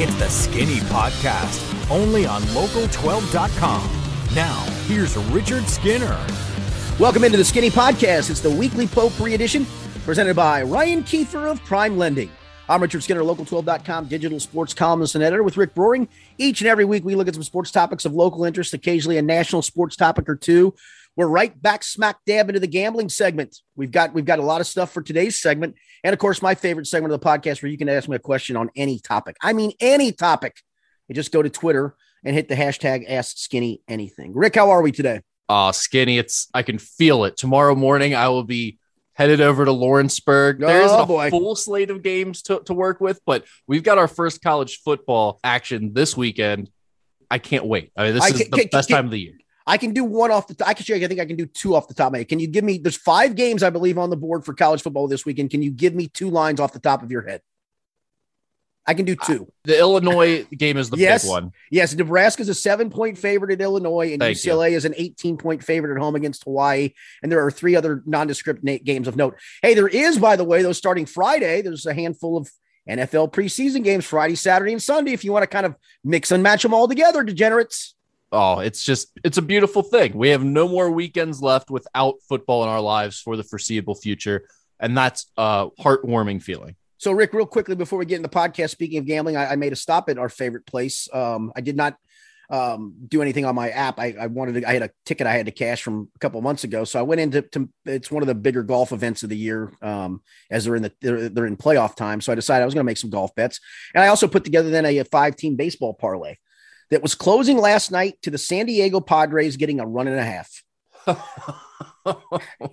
It's the Skinny Podcast, only on local12.com. Now, here's Richard Skinner. Welcome into the Skinny Podcast. It's the weekly potpourri edition presented by Ryan Kiefer of Prime Lending. I'm Richard Skinner, local12.com digital sports columnist and editor with Rick Broering. Each and every week, we look at some sports topics of local interest, occasionally a national sports topic or two. We're right back smack dab into the gambling segment. We've got we've got a lot of stuff for today's segment, and of course, my favorite segment of the podcast where you can ask me a question on any topic. I mean, any topic. You just go to Twitter and hit the hashtag Ask Skinny Anything. Rick, how are we today? Oh, Skinny, it's I can feel it. Tomorrow morning, I will be headed over to Lawrenceburg. Oh, a boy. full slate of games to, to work with, but we've got our first college football action this weekend. I can't wait. I mean, this I is can- the can- best can- time of the year. I can do one off the. top. I can show you. I think I can do two off the top of my head. Can you give me? There's five games I believe on the board for college football this weekend. Can you give me two lines off the top of your head? I can do two. The Illinois game is the Yes. big one. Yes, Nebraska's a seven point favorite at Illinois, and Thank you. UCLA is an 18 point favorite at home against Hawaii. And there are three other nondescript games of note. Hey, there is, by the way, though, starting Friday, there's a handful of NFL preseason games Friday, Saturday, and Sunday. If you want to kind of mix and match them all together, degenerates. Oh, it's just it's a beautiful thing. We have no more weekends left without football in our lives for the foreseeable future, and that's a heartwarming feeling. So, Rick, real quickly before we get in the podcast, speaking of gambling, I, I made a stop at our favorite place. Um, I did not um, do anything on my app. I, I wanted to, I had a ticket I had to cash from a couple months ago. So I went into, to, it's one of the bigger golf events of the year um, as they're in the, they're, they're in playoff time. So I decided I was going to make some golf bets. And I also put together then a, five team baseball parlay that was closing last night to the San Diego Padres getting a run and a half.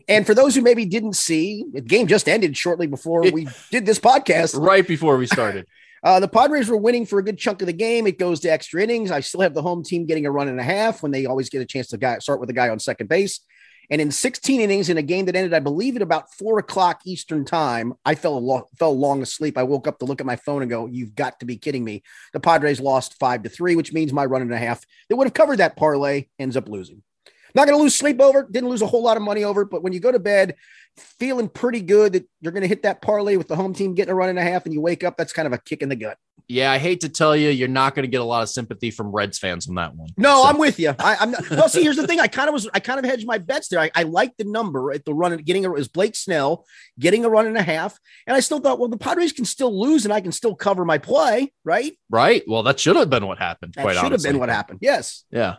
And for those who maybe didn't see, the game just ended shortly before we did this podcast. right before we started. Uh, the Padres were winning for a good chunk of the game. It goes to extra innings. I still have the home team getting a run and a half when they always get a chance to guy, start with a guy on second base. And in 16 innings in a game that ended, I believe, at about four o'clock Eastern time, I fell fell long asleep. I woke up to look at my phone and go, "You've got to be kidding me!" The Padres lost five to three, which means my run and a half that would have covered that parlay ends up losing. Not going to lose sleep over. it. Didn't lose a whole lot of money over it, but when you go to bed feeling pretty good that you're going to hit that parlay with the home team getting a run and a half, and you wake up, that's kind of a kick in the gut. Yeah, I hate to tell you, you're not going to get a lot of sympathy from Reds fans on that one. No, So- I'm with you. I, I'm not. Well, see, here's the thing. I kind of was. I kind of hedged my bets there. I, I liked the number at the run and getting a was Blake Snell getting a run and a half, and I still thought, well, the Padres can still lose, and I can still cover my play. Right? right. Well, that should have been what happened. Quite honestly. That quite should have been what happened. Yes. Yeah.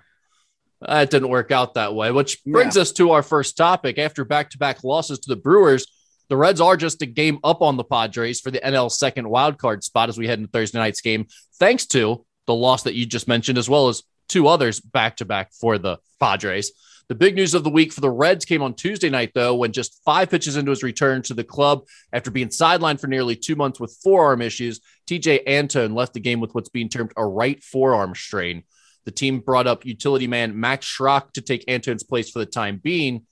That didn't work out that way, which brings us to our first topic. After back to back losses to the Brewers, the Reds are just a game up on the Padres for the NL second wild card spot as we head into Thursday night's game, thanks to the loss that you just mentioned, as well as two others back to back for the Padres. The big news of the week for the Reds came on Tuesday night, though, when just five pitches into his return to the club after being sidelined for nearly two months with forearm issues, Tejay Antone left the game with what's being termed a right forearm strain. The team brought up utility man Max Schrock to take Antone's place for the time being.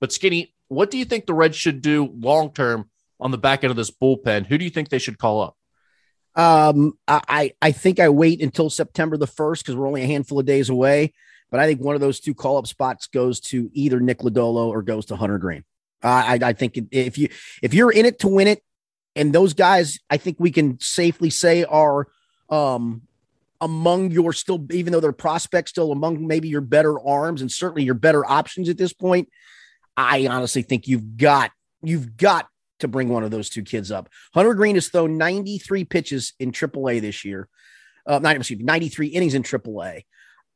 But Skinny, what do you think the Reds should do long term on the back end of this bullpen? Who do you think they should call up? Um, I I think I wait until September the first because we're only a handful of days away. But I think one of those two call up spots goes to either Nick Lodolo or goes to Hunter Greene. Uh, I I think if you if you're in it to win it, and those guys, I think we can safely say are um among your still even though they're prospects still among maybe your better arms and certainly your better options at this point. I honestly think you've got you've got to bring one of those two kids up. Hunter Greene has thrown 93 pitches in AAA this year. Uh, not excuse me, 93 innings in AAA.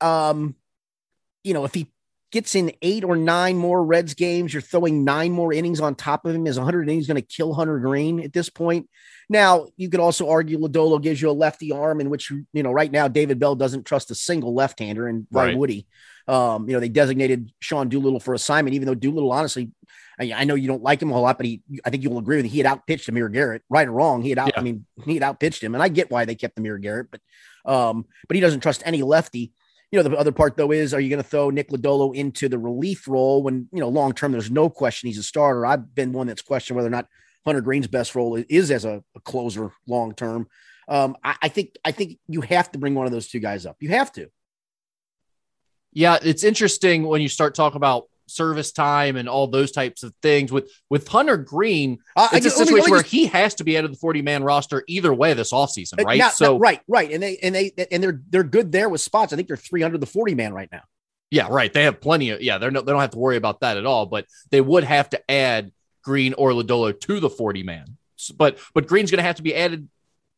Um, you know, if he gets in eight or nine more Reds games, you're throwing nine more innings on top of him. Is 100 innings going to kill Hunter Greene at this point? Now, you could also argue Lodolo gives you a lefty arm in which, you know, right now David Bell doesn't trust a single left-hander, and why Right. would he? Um, you know, they designated Sean Doolittle for assignment, even though Doolittle, honestly, I, I know you don't like him a whole lot, but he, I think you will agree with me. He had outpitched Amir Garrett, right or wrong. He had out, Yeah. I mean, he had outpitched him, and I get why they kept Amir Garrett, but, um, but he doesn't trust any lefty. You know, the other part though is, are you going to throw Nick Lodolo into the relief role when you know long term? There's no question he's a starter. I've been one that's questioned whether or not Hunter Greene's best role is as a, a closer long term. Um, I, I think I think you have to bring one of those two guys up. You have to. Yeah, it's interesting when you start talking about service time and all those types of things. With with Hunter Greene, uh, it's a situation where he has to be out of the 40 man roster either way this offseason, uh, right? Not, so not, right, right. And they and they and they're they're good there with spots. I think they're three under the 40 man right now. Yeah, right. They have plenty of yeah, they're no, they don't have to worry about that at all, but they would have to add Greene or Lodolo to the 40 man. But but Greene's gonna have to be added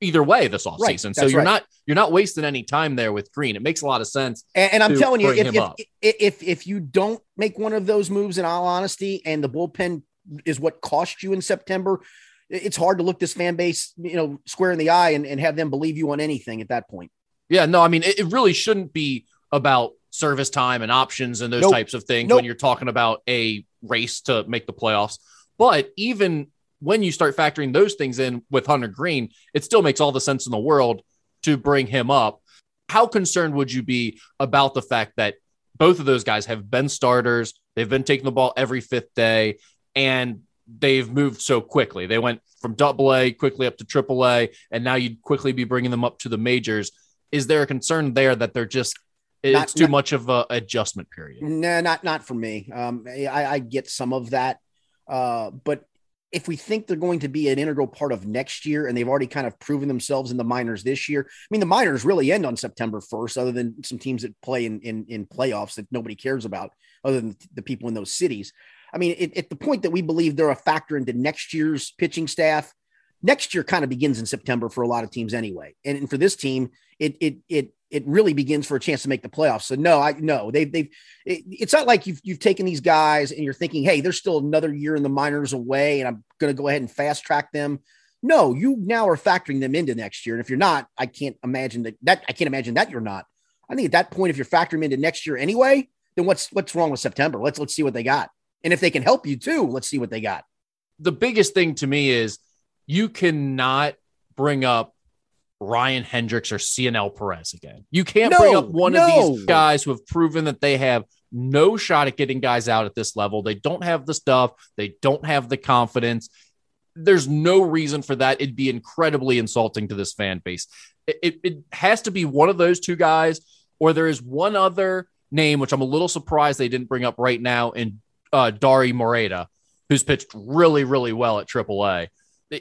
either way this offseason. Right, so you're right. not you're not wasting any time there with Greene. It makes a lot of sense. And, and I'm telling you, if if, if, if if you don't make one of those moves, in all honesty, and the bullpen is what cost you in September, it's hard to look this fan base, you know, square in the eye and, and have them believe you on anything at that point. Yeah, no, I mean, it, it really shouldn't be about service time and options and those nope. types of things nope. when you're talking about a race to make the playoffs. But even when you start factoring those things in with Hunter Greene, it still makes all the sense in the world to bring him up. How concerned would you be about the fact that both of those guys have been starters? They've been taking the ball every fifth day and they've moved so quickly. They went from double A quickly up to triple A, and now you'd quickly be bringing them up to the majors. Is there a concern there that they're just it's not, too not, much of a adjustment period? No, not not for me. Um, I, I get some of that, uh, but if we think they're going to be an integral part of next year and they've already kind of proven themselves in the minors this year. I mean, the minors really end on September 1st, other than some teams that play in, in, in playoffs that nobody cares about, other than the people in those cities. I mean, it, at the point that we believe they're a factor into next year's pitching staff, next year kind of begins in September for a lot of teams anyway. And, and for this team, it, it, it, it really begins for a chance to make the playoffs. So no, I no, they've they've it, it's not like you've you've taken these guys and you're thinking, hey, there's still another year in the minors away, and I'm going to go ahead and fast track them. No, you now are factoring them into next year, and if you're not, I can't imagine that that I can't imagine that you're not. I think at that point, if you're factoring into next year anyway, then what's what's wrong with September? Let's let's see what they got, and if they can help you too, let's see what they got. The biggest thing to me is you cannot bring up Ryan Hendrix or Cionel Perez again. You can't no, bring up one no. of these guys who have proven that they have no shot at getting guys out at this level. They don't have the stuff, they don't have the confidence. There's no reason for that. It'd be incredibly insulting to this fan base. It, it, it has to be one of those two guys, or there is one other name, which I'm a little surprised they didn't bring up right now, in uh, Dauri Moreta, who's pitched really, really well at AAA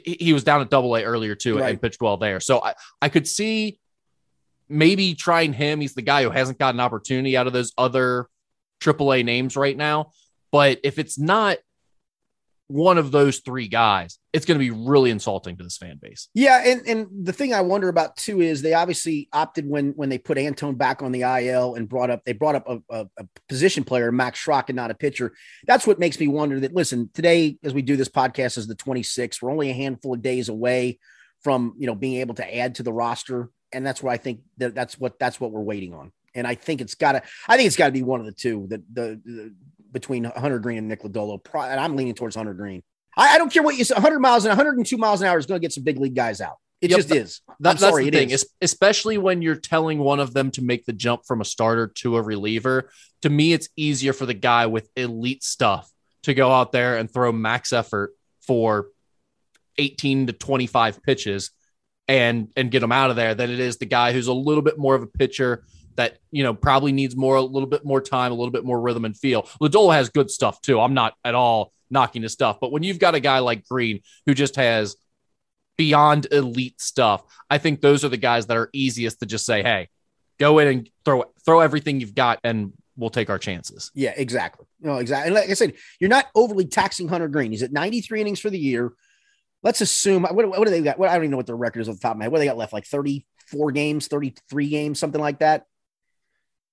he was down at double A earlier too right. and pitched well there. So I, I could see maybe trying him. He's the guy who hasn't got an opportunity out of those other triple A names right now. But if it's not one of those three guys, it's going to be really insulting to this fan base. Yeah, and and the thing I wonder about too is they obviously opted when when they put Antone back on the IL and brought up they brought up a, a, a position player, Max Schrock, and not a pitcher. That's what makes me wonder that. Listen, today as we do this podcast is the 26th. We're only a handful of days away from you know being able to add to the roster, and that's where I think that that's what that's what we're waiting on. And I think it's got to. I think it's got to be one of the two. That the, the between Hunter Greene and Nick Lodolo. And I'm leaning towards Hunter Greene. I, I don't care what you say. 100 miles and 102 miles an hour is going to get some big league guys out. It yep, just is. That, that's sorry, the thing, is. especially when you're telling one of them to make the jump from a starter to a reliever. To me, it's easier for the guy with elite stuff to go out there and throw max effort for 18 to 25 pitches and and get them out of there than it is the guy who's a little bit more of a pitcher that you know probably needs more a little bit more time, a little bit more rhythm and feel. Lodolo has good stuff too. I'm not at all knocking his stuff, but when you've got a guy like Greene who just has beyond elite stuff, I think those are the guys that are easiest to just say, "Hey, go in and throw throw everything you've got, and we'll take our chances." Yeah, exactly. No, exactly. And like I said, you're not overly taxing Hunter Greene. He's at 93 innings for the year. Let's assume what, what do they got? What I don't even know what their record is off the top of my head. What do they got left? Like 34 games, 33 games, something like that.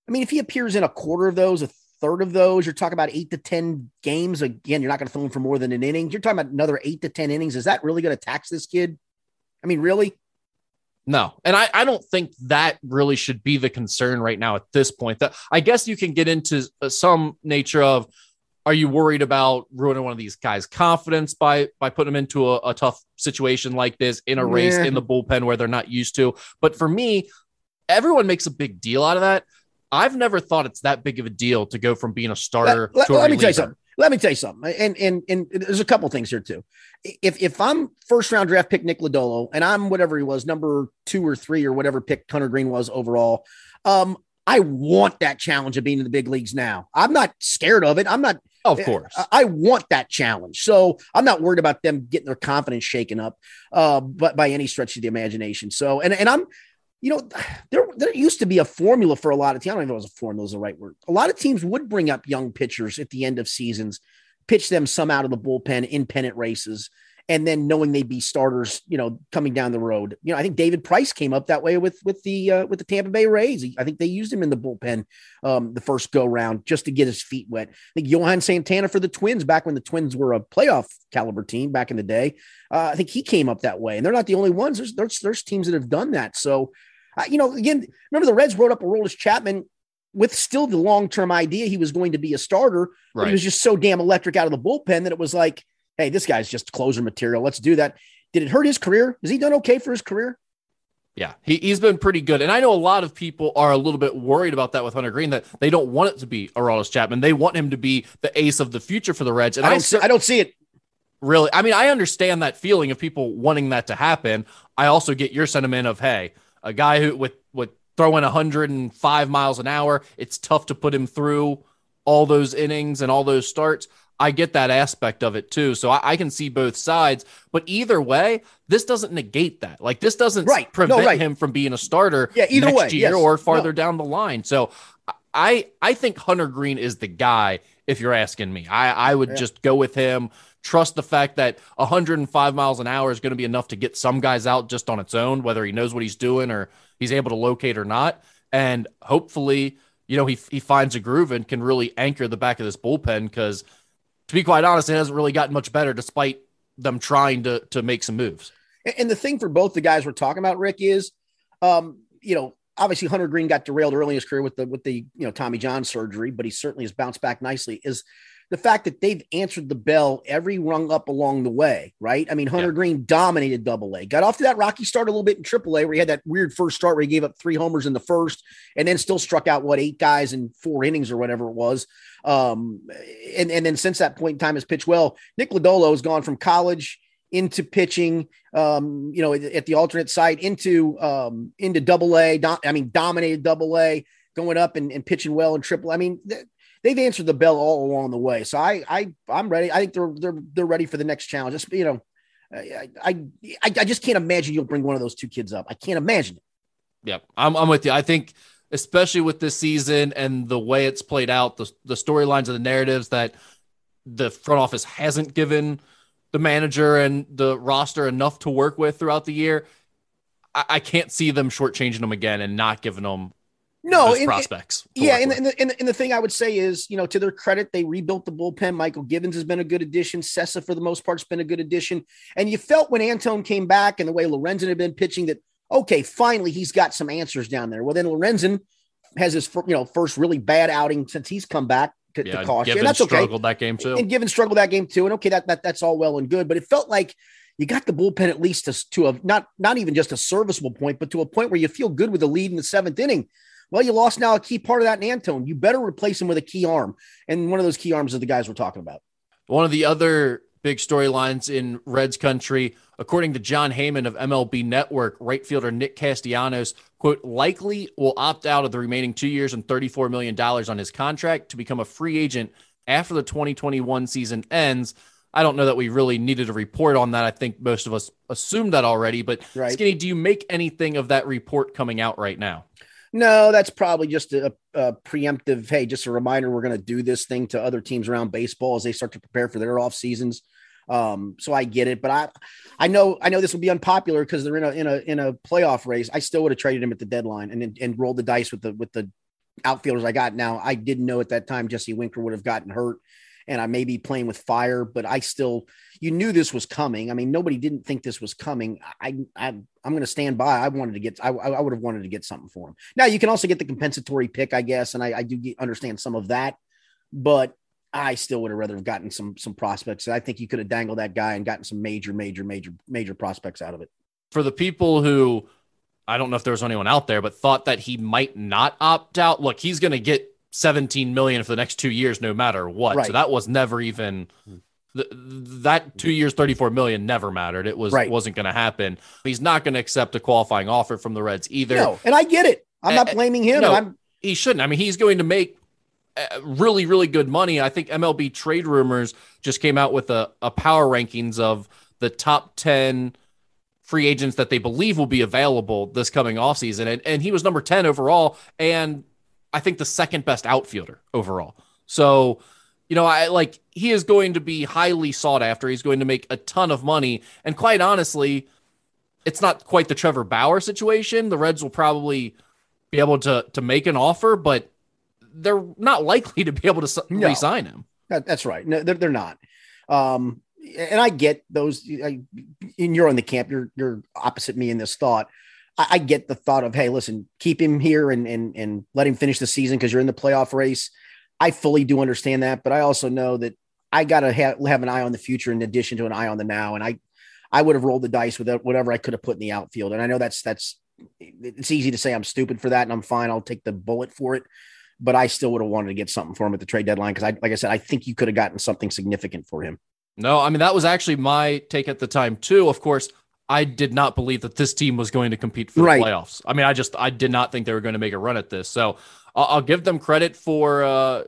I mean, if he appears in a quarter of those, a third of those, you're talking about eight to 10 games. Again, you're not going to throw him for more than an inning. You're talking about another eight to 10 innings. Is that really going to tax this kid? I mean, really? No. And I, I don't think that really should be the concern right now at this point. That I guess you can get into uh, some nature of are you worried about ruining one of these guys' confidence by by putting them into a, a tough situation like this in a race yeah. in the bullpen where they're not used to? But for me, everyone makes a big deal out of that. I've never thought it's that big of a deal to go from being a starter let, to let, let me tell you something. Let me tell you something. And and and there's a couple things here too. If if I'm first round draft pick Nick Lodolo and I'm whatever he was, number two or three or whatever pick Hunter Greene was overall, um, I want that challenge of being in the big leagues now. I'm not scared of it. I'm not Of course. I, I want that challenge. So I'm not worried about them getting their confidence shaken up, uh, but by any stretch of the imagination. So, and, and I'm, you know, there there used to be a formula for a lot of teams. I don't know if it was a formula is the right word. A lot of teams would bring up young pitchers at the end of seasons, pitch them some out of the bullpen in pennant races, and then knowing they'd be starters, you know, coming down the road. You know, I think David Price came up that way with with the uh, with the Tampa Bay Rays. I think they used him in the bullpen um, the first go round just to get his feet wet. I think Johan Santana for the Twins back when the Twins were a playoff caliber team back in the day. Uh, I think he came up that way, and they're not the only ones. There's there's, there's teams that have done that. So, you know, again, remember the Reds wrote up Aroldis Chapman with still the long term idea he was going to be a starter. Right. He was just so damn electric out of the bullpen that it was like hey, this guy's just closer material. Let's do that. Did it hurt his career? Has he done okay for his career? Yeah, he, he's been pretty good. And I know a lot of people are a little bit worried about that with Hunter Greene, that they don't want it to be Aroldis Chapman. They want him to be the ace of the future for the Reds. And I don't, I, see, I don't see it. Really? I mean, I understand that feeling of people wanting that to happen. I also get your sentiment of, hey, a guy who with, with throwing 105 miles an hour, it's tough to put him through all those innings and all those starts. I get that aspect of it too. So I, I, can see both sides. But either way, this doesn't negate that. Like this doesn't right. prevent no, right. him from being a starter yeah, either way, year yes. or farther no. down the line. So I I think Hunter Greene is the guy, if you're asking me. I, I would yeah. just go with him. Trust the fact that 105 miles an hour is going to be enough to get some guys out just on its own, whether he knows what he's doing or he's able to locate or not. And hopefully, you know, he, he finds a groove and can really anchor the back of this bullpen because – to be quite honest, it hasn't really gotten much better despite them trying to to make some moves. And the thing for both the guys we're talking about, Rick, is um, you know, obviously Hunter Greene got derailed early in his career with the with the you know Tommy John surgery, but he certainly has bounced back nicely. Is the fact that they've answered the bell every rung up along the way, right? I mean, Hunter yeah. Greene dominated double A, got off to that rocky start a little bit in triple A where he had that weird first start where he gave up three homers in the first and then still struck out what eight guys in four innings or whatever it was. Um, and, and then since that point in time has pitched well. Nick Lodolo has gone from college into pitching, um, you know, at the alternate site into um, into double A. Do, I mean, dominated double A, going up and, and pitching well in triple. I mean, th- they've answered the bell all along the way. So I I I'm ready. I think they're they're they're ready for the next challenge. Just you know, I I I just can't imagine you'll bring one of those two kids up. I can't imagine it. Yep, I'm I'm with you. I think especially with this season and the way it's played out, the the storylines and the narratives that the front office hasn't given the manager and the roster enough to work with throughout the year. I, I can't see them shortchanging them again and not giving them no in, prospects. Yeah, and, and, the, and, the, and the thing I would say is, you know, to their credit, they rebuilt the bullpen. Mychal Givens has been a good addition. Cessa, for the most part, has been a good addition. And you felt when Antone came back and the way Lorenzen had been pitching that, okay, finally he's got some answers down there. Well, then Lorenzen has his you know first really bad outing since he's come back to, yeah, to. And that's okay. Struggled that game too. And Givens struggled that game too. And okay, that, that that's all well and good, but it felt like you got the bullpen at least to, to a not not even just a serviceable point, but to a point where you feel good with the lead in the seventh inning. Well, you lost now a key part of that in Antone. You better replace him with a key arm. And one of those key arms is the guys we're talking about. One of the other big storylines in Reds country, according to Jon Heyman of MLB Network, right fielder Nick Castellanos, quote, likely will opt out of the remaining two years and $34 million on his contract to become a free agent after the 2021 season ends. I don't know that we really needed a report on that. I think most of us assumed that already. But right. Skinny, do you make anything of that report coming out right now? No, that's probably just a, a preemptive. Hey, just a reminder, we're going to do this thing to other teams around baseball as they start to prepare for their off seasons. Um, so I get it, but I, I know, I know this will be unpopular because they're in a in a in a playoff race. I still would have traded him at the deadline and and rolled the dice with the with the outfielders I got. Now I didn't know at that time Jesse Winker would have gotten hurt, and I may be playing with fire, but I still, you knew this was coming. I mean, nobody didn't think this was coming. I, I I'm going to stand by. I wanted to get, I, I would have wanted to get something for him. Now you can also get the compensatory pick, I guess, and I, I do get, understand some of that, but I still would have rather have gotten some some prospects. I think you could have dangled that guy and gotten some major, major, major, major prospects out of it. For the people who I don't know if there was anyone out there, but thought that he might not opt out. Look, he's going to get 17 million for the next two years, no matter what. Right. So that was never even that two years, 34 million never mattered. It was right. wasn't going to happen. He's not going to accept a qualifying offer from the Reds either. No, and I get it. I'm not blaming him. No, he shouldn't. I mean, he's going to make uh, really, really good money. I think MLB trade rumors just came out with a, a power rankings of the top 10 free agents that they believe will be available this coming offseason. And, and he was number 10 overall. And I think the second best outfielder overall. So, you know, I like he is going to be highly sought after. He's going to make a ton of money. And quite honestly, it's not quite the Trevor Bauer situation. The Reds will probably be able to to make an offer, but they're not likely to be able to no, re-sign him. that's right. No, they're, they're not. Um, and I get those. I, and you're on the camp. You're you're opposite me in this thought. I, I get the thought of, hey, listen, keep him here and and and let him finish the season because you're in the playoff race. I fully do understand that, but I also know that I got to have, have an eye on the future in addition to an eye on the now. And I I would have rolled the dice with whatever I could have put in the outfield. And I know that's that's it's easy to say I'm stupid for that, and I'm fine. I'll take the bullet for it. But I still would have wanted to get something for him at the trade deadline because I, like I said, I think you could have gotten something significant for him. No, I mean that was actually my take at the time too. Of course, I did not believe that this team was going to compete for the right. playoffs. I mean, I just I did not think they were going to make a run at this. So I'll, I'll give them credit for uh,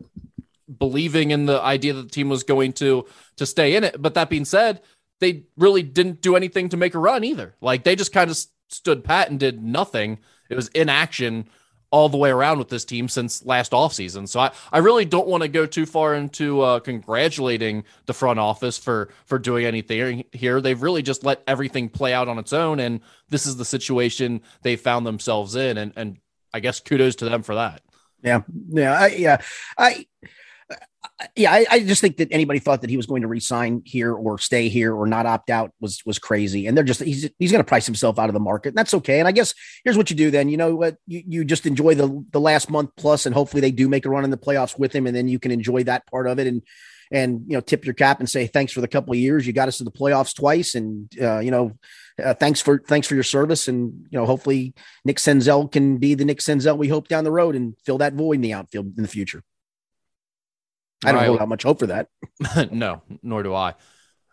believing in the idea that the team was going to to stay in it. But that being said, they really didn't do anything to make a run either. Like they just kind of stood pat and did nothing. It was inaction all the way around with this team since last offseason. So I, I really don't want to go too far into uh, congratulating the front office for for doing anything here. They've really just let everything play out on its own, and this is the situation they found themselves in. And and I guess kudos to them for that. Yeah, yeah, I, yeah. I yeah, I, I, just think that anybody thought that he was going to resign here or stay here or not opt out was was crazy. And they're just he's he's going to price himself out of the market. And that's okay. And I guess here's what you do then. You know what? You, you just enjoy the the last month plus, and hopefully they do make a run in the playoffs with him, and then you can enjoy that part of it and and you know tip your cap and say thanks for the couple of years you got us to the playoffs twice, and uh, you know uh, thanks for thanks for your service, and you know hopefully Nick Senzel can be the Nick Senzel we hope down the road and fill that void in the outfield in the future. I don't right. hold much hope for that. no, nor do I.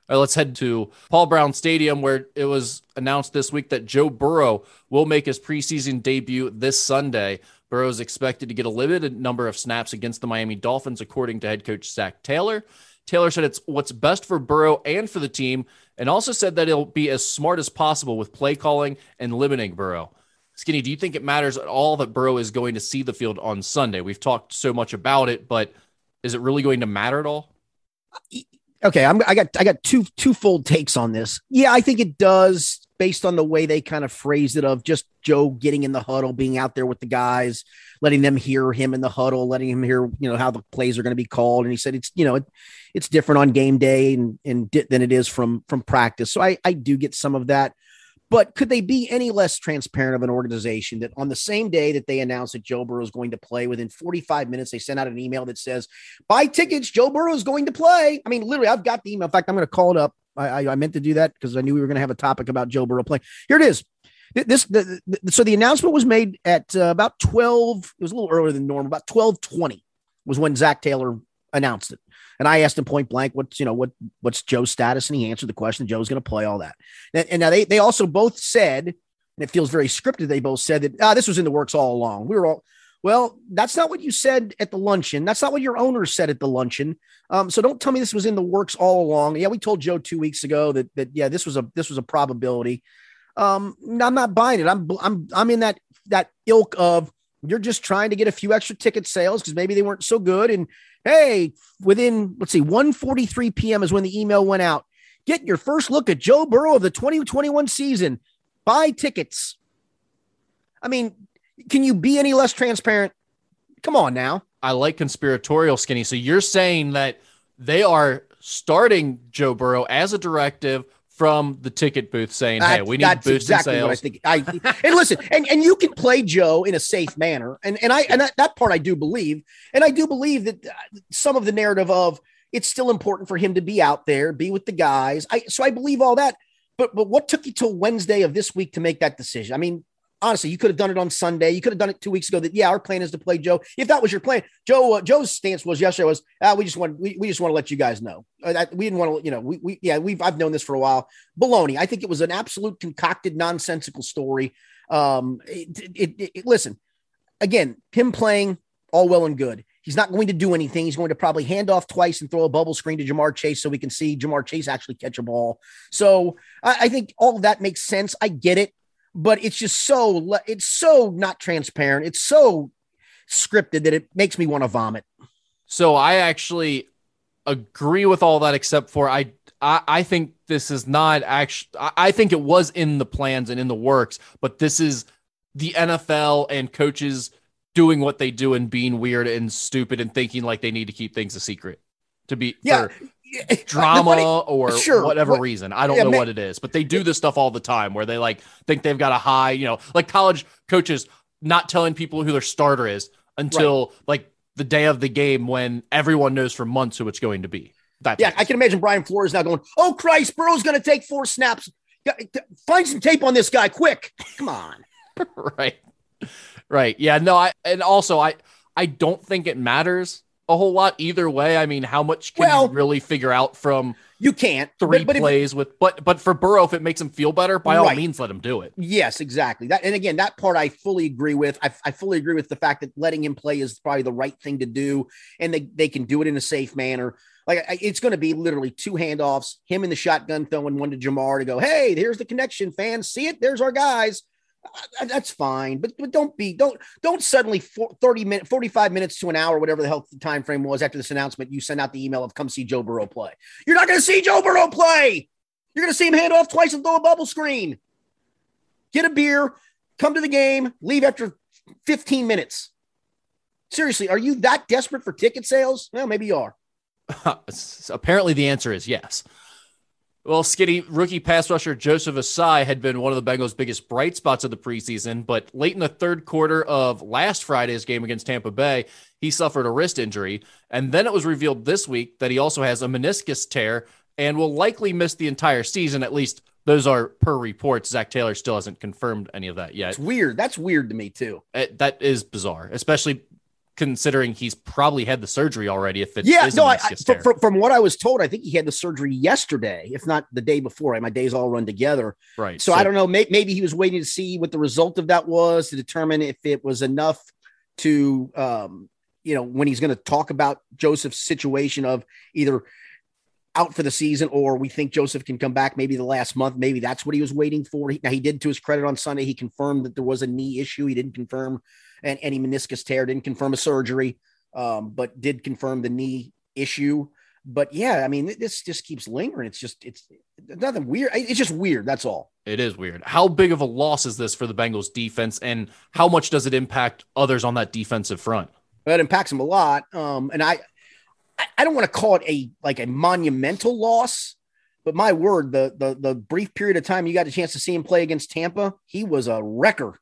Right, let's head to Paul Brown Stadium, where it was announced this week that Joe Burrow will make his preseason debut this Sunday. Burrow is expected to get a limited number of snaps against the Miami Dolphins, according to head coach Zac Taylor. Taylor said it's what's best for Burrow and for the team, and also said that he'll be as smart as possible with play calling and limiting Burrow. Skinny, do you think it matters at all that Burrow is going to see the field on Sunday? We've talked so much about it, but is it really going to matter at all? Okay, I'm, I got I got two twofold takes on this. Yeah, I think it does, based on the way they kind of phrased it of just Joe getting in the huddle, being out there with the guys, letting them hear him in the huddle, letting him hear you know how the plays are going to be called. And he said it's you know it, it's different on game day and and than it is from from practice. So I I do get some of that. But could they be any less transparent of an organization that on the same day that they announced that Joe Burrow is going to play, within 45 minutes, they sent out an email that says, buy tickets, Joe Burrow is going to play. I mean, literally, I've got the email. In fact, I'm going to call it up. I, I, I meant to do that because I knew we were going to have a topic about Joe Burrow playing. Here it is. This the, the, so the announcement was made at uh, about 12. It was a little earlier than normal. About 12:20 was when Zac Taylor announced it. And I asked him point blank, what's, you know, what, what's Joe's status? And he answered the question. Joe's going to play all that. And, and, now they, they also both said, and it feels very scripted. They both said that ah, this was in the works all along. We were all, well, that's not what you said at the luncheon. That's not what your owner said at the luncheon. Um, so don't tell me this was in the works all along. Yeah, we told Joe two weeks ago that that yeah, this was a this was a probability. Um, I'm not buying it. I'm I'm I'm in that that ilk of you're just trying to get a few extra ticket sales because maybe they weren't so good, and Hey, within let's see, 1:43 p.m. is when the email went out. Get your first look at Joe Burrow of the 2021 season. Buy tickets. I mean, can you be any less transparent? Come on now. I like conspiratorial skinny. So you're saying that they are starting Joe Burrow as a directive from the ticket booth saying, "Hey, we need that's to boost exactly sales." What I think. I and listen, and and you can play Joe in a safe manner, and and I and that, that part I do believe, and I do believe that uh, some of the narrative of it's still important for him to be out there, be with the guys. I so I believe all that. But but what took you till Wednesday of this week to make that decision? I mean, honestly, you could have done it on Sunday. You could have done it two weeks ago. That yeah, our plan is to play Joe. If that was your plan, Joe, uh, Joe's stance was yesterday was ah, we just want we, we just want to let you guys know. Uh, that, we didn't want to, you know, we, we yeah, we've I've known this for a while. Baloney. I think it was an absolute concocted, nonsensical story. Um, it, it, it, listen, again, him playing all well and good. He's not going to do anything. He's going to probably hand off twice and throw a bubble screen to Ja'Marr Chase so we can see Ja'Marr Chase actually catch a ball. So I, I think all of that makes sense. I get it, but it's just so it's so not transparent. It's so scripted that it makes me want to vomit. So I actually agree with all that, except for I I, I think this is not actually. I think it was in the plans and in the works, but this is the NFL and coaches doing what they do and being weird and stupid and thinking like they need to keep things a secret to be yeah. Drama funny, or sure, whatever what, reason. I don't yeah, know man, what it is, but they do this stuff all the time where they like think they've got a high, you know, like college coaches not telling people who their starter is until right. like the day of the game when everyone knows for months who it's going to be. That yeah, I can imagine Brian Flores now going, "Oh Christ, Burrow's going to take four snaps. Find some tape on this guy, quick! Come on." right, right. Yeah, no, I and also I I don't think it matters a whole lot either way. I mean, how much can well, you really figure out from you can't three but, but plays if, with but but for Burrow, if it makes him feel better, by right. all means, let him do it. Yes, exactly. That and again, that part I fully agree with. I, I fully agree with the fact that letting him play is probably the right thing to do, and they they can do it in a safe manner. Like it's going to be literally two handoffs, him in the shotgun throwing one to Ja'Marr to go, hey, here's the connection, fans. See it? There's our guys. Uh, that's fine, but, but don't be don't don't suddenly for 30 minutes 45 minutes to an hour whatever the hell the time frame was after this announcement you send out the email of come see Joe Burrow play. You're not going to see Joe Burrow play. You're going to see him hand off twice and throw a bubble screen. Get a beer, come to the game, leave after 15 minutes. Seriously, are you that desperate for ticket sales? Well, maybe you are. Apparently, the answer is yes. Well, Skinny rookie pass rusher Joseph Ossai had been one of the Bengals' biggest bright spots of the preseason, but late in the third quarter of last Friday's game against Tampa Bay, he suffered a wrist injury. And then it was revealed this week that he also has a meniscus tear and will likely miss the entire season. At least those are per reports. Zac Taylor still hasn't confirmed any of that yet. It's weird. That's weird to me, too. It, that is bizarre, especially considering he's probably had the surgery already. If it yeah, no, I, I, from, from what I was told, I think he had the surgery yesterday, if not the day before. My days all run together, right? So, so I don't know. May, maybe he was waiting to see what the result of that was to determine if it was enough to, um, you know, when he's going to talk about Joseph's situation of either out for the season or we think Joseph can come back maybe the last month. Maybe that's what he was waiting for. He, now he did to his credit on Sunday. He confirmed that there was a knee issue. He didn't confirm and any meniscus tear. Didn't confirm a surgery, um, but did confirm the knee issue. But yeah, I mean, this just keeps lingering. It's just it's nothing weird. It's just weird. That's all. It is weird. How big of a loss is this for the Bengals defense, and how much does it impact others on that defensive front? It impacts them a lot. Um, and I, I don't want to call it a like a monumental loss, but my word, the the the brief period of time you got a chance to see him play against Tampa, he was a wrecker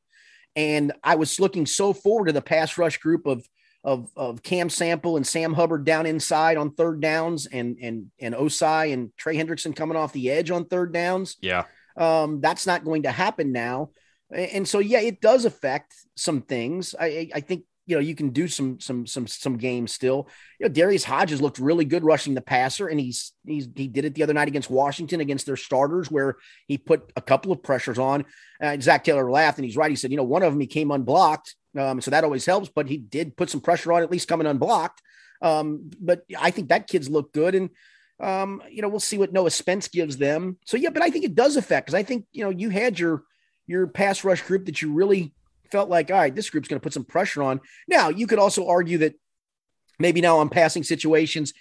and I was looking so forward to the pass rush group of of of Cam Sample and Sam Hubbard down inside on third downs, and and and Ossai and Trey Hendrickson coming off the edge on third downs. Yeah, um, that's not going to happen now, and so yeah, it does affect some things. I I think you know, you can do some some some some games still. You know, Darius Hodges looked really good rushing the passer, and he's he's he did it the other night against Washington against their starters, where he put a couple of pressures on. Uh, Zac Taylor laughed, and he's right. He said, you know, one of them he came unblocked, um, so that always helps. But he did put some pressure on, at least coming unblocked. Um, but I think that kid's looked good, and um, you know, we'll see what Noah Spence gives them. So yeah, but I think it does affect because I think you know you had your your pass rush group that you really felt like, all right, this group's going to put some pressure on. Now, you could also argue that maybe now on passing situations,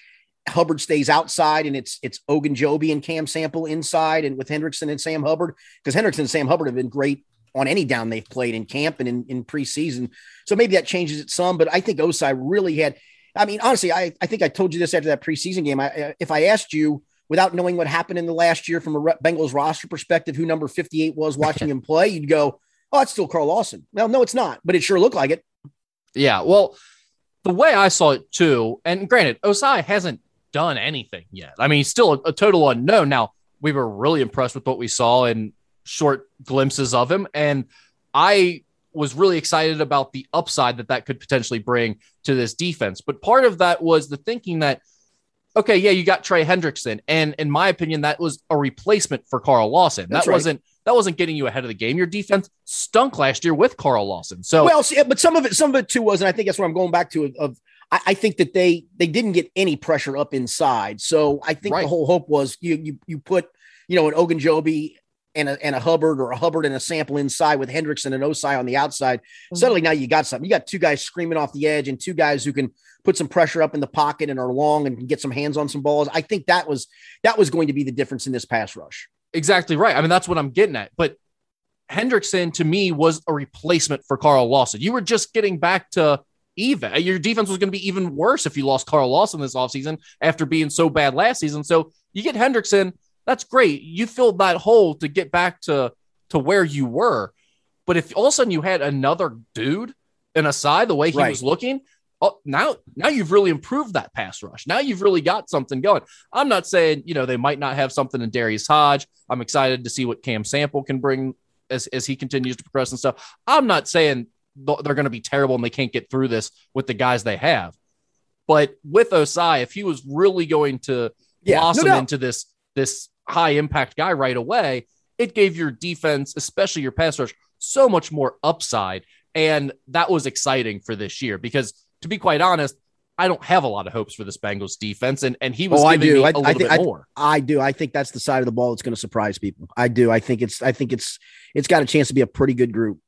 Hubbard stays outside and it's it's Ogunjobi and Cam Sample inside and with Hendrickson and Sam Hubbard because Hendrickson and Sam Hubbard have been great on any down they've played in camp and in, in preseason. So maybe that changes it some, but I think Ossai really had, I mean, honestly, I, I think I told you this after that preseason game. I, if I asked you without knowing what happened in the last year from a Bengals roster perspective, who number 58 was watching him play, you'd go, oh, it's still Carl Lawson. Well, no, it's not, but it sure looked like it. Yeah. Well, the way I saw it too, and granted, Ossai hasn't done anything yet. I mean, he's still a, a total unknown. Now, we were really impressed with what we saw in short glimpses of him. And I was really excited about the upside that that could potentially bring to this defense. But part of that was the thinking that, okay, yeah, you got Trey Hendrickson. And in my opinion, that was a replacement for Carl Lawson. That's that right. wasn't that wasn't getting you ahead of the game. Your defense stunk last year with Carl Lawson. So well, see, but some of it, some of it too was, and I think that's where I'm going back to. Of, I, I, think that they they didn't get any pressure up inside. So I think right. the whole hope was you you you put you know an Ogunjobi and a, and a Hubbard or a Hubbard and a sample inside with Hendrickson and Ossai on the outside. Mm-hmm. Suddenly now you got something. You got two guys screaming off the edge and two guys who can put some pressure up in the pocket and are long and can get some hands on some balls. I think that was that was going to be the difference in this pass rush. Exactly right. I mean, that's what I'm getting at. But Hendrickson to me was a replacement for Carl Lawson. You were just getting back to even. Your defense was going to be even worse if you lost Carl Lawson this offseason after being so bad last season. So you get Hendrickson that's great. You filled that hole to get back to to where you were. But if all of a sudden you had another dude in Ossai the way he right. was looking, oh, now now you've really improved that pass rush. Now you've really got something going. I'm not saying you know they might not have something in Darius Hodge. I'm excited to see what Cam Sample can bring as as he continues to progress and stuff. I'm not saying they're going to be terrible and they can't get through this with the guys they have. But with Ossai, if he was really going to yeah, blossom no into this this high impact guy right away, it gave your defense, especially your pass rush, so much more upside. And that was exciting for this year because, to be quite honest, I don't have a lot of hopes for this Bengals defense, and and he was oh, I do. I, I think, I, more. I do. I think that's the side of the ball that's going to surprise people. I do. I think it's. I think it's. It's got a chance to be a pretty good group.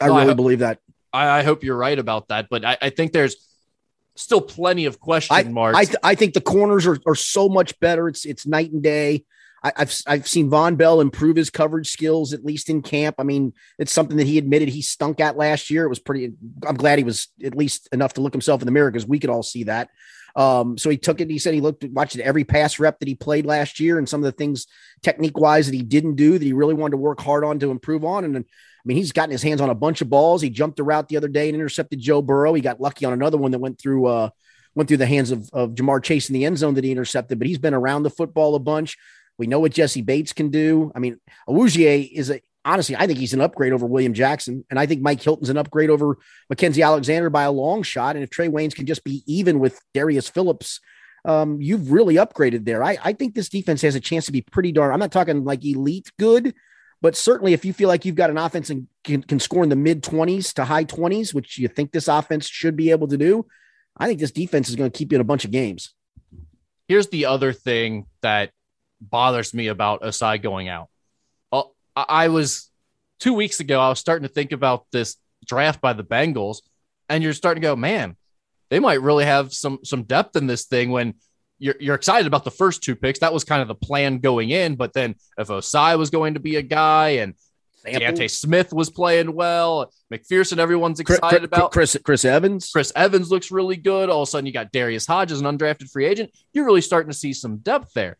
I really I believe that. I, I, hope you're right about that, but I, I think there's still plenty of question I, marks. I, th- I think the corners are, are so much better. It's it's night and day. I, have I've seen Vonn Bell improve his coverage skills at least in camp. I mean, it's something that he admitted he stunk at last year. It was pretty. I'm glad he was at least enough to look himself in the mirror because we could all see that. Um, so he took it. He said he looked watched every pass rep that he played last year and some of the things technique wise that he didn't do that he really wanted to work hard on to improve on. And I mean, he's gotten his hands on a bunch of balls. He jumped a route the other day and intercepted Joe Burrow. He got lucky on another one that went through uh, went through the hands of, of Ja'Marr Chase in the end zone that he intercepted. But he's been around the football a bunch. We know what Jessie Bates can do. I mean, Awuzie is a honestly, I think he's an upgrade over William Jackson, and I think Mike Hilton's an upgrade over Mackensie Alexander by a long shot. And if Trae Waynes can just be even with Darius Phillips, um, you've really upgraded there. I, I think this defense has a chance to be pretty darn. I'm not talking like elite good, but certainly, if you feel like you've got an offense and can, can score in the mid 20s to high 20s, which you think this offense should be able to do, I think this defense is going to keep you in a bunch of games. Here's the other thing that bothers me about Ossai going out. Oh, well, I was two weeks ago, I was starting to think about this draft by the Bengals, and you're starting to go, man, they might really have some some depth in this thing when you're, you're excited about the first two picks. That was kind of the plan going in. But then if Ossai was going to be a guy and D'Ante Smith was playing well, McPherson, everyone's excited Chris, about. Chris Chris Evans. Chris Evans looks really good. All of a sudden, you got Darius Hodges, an undrafted free agent. You're really starting to see some depth there.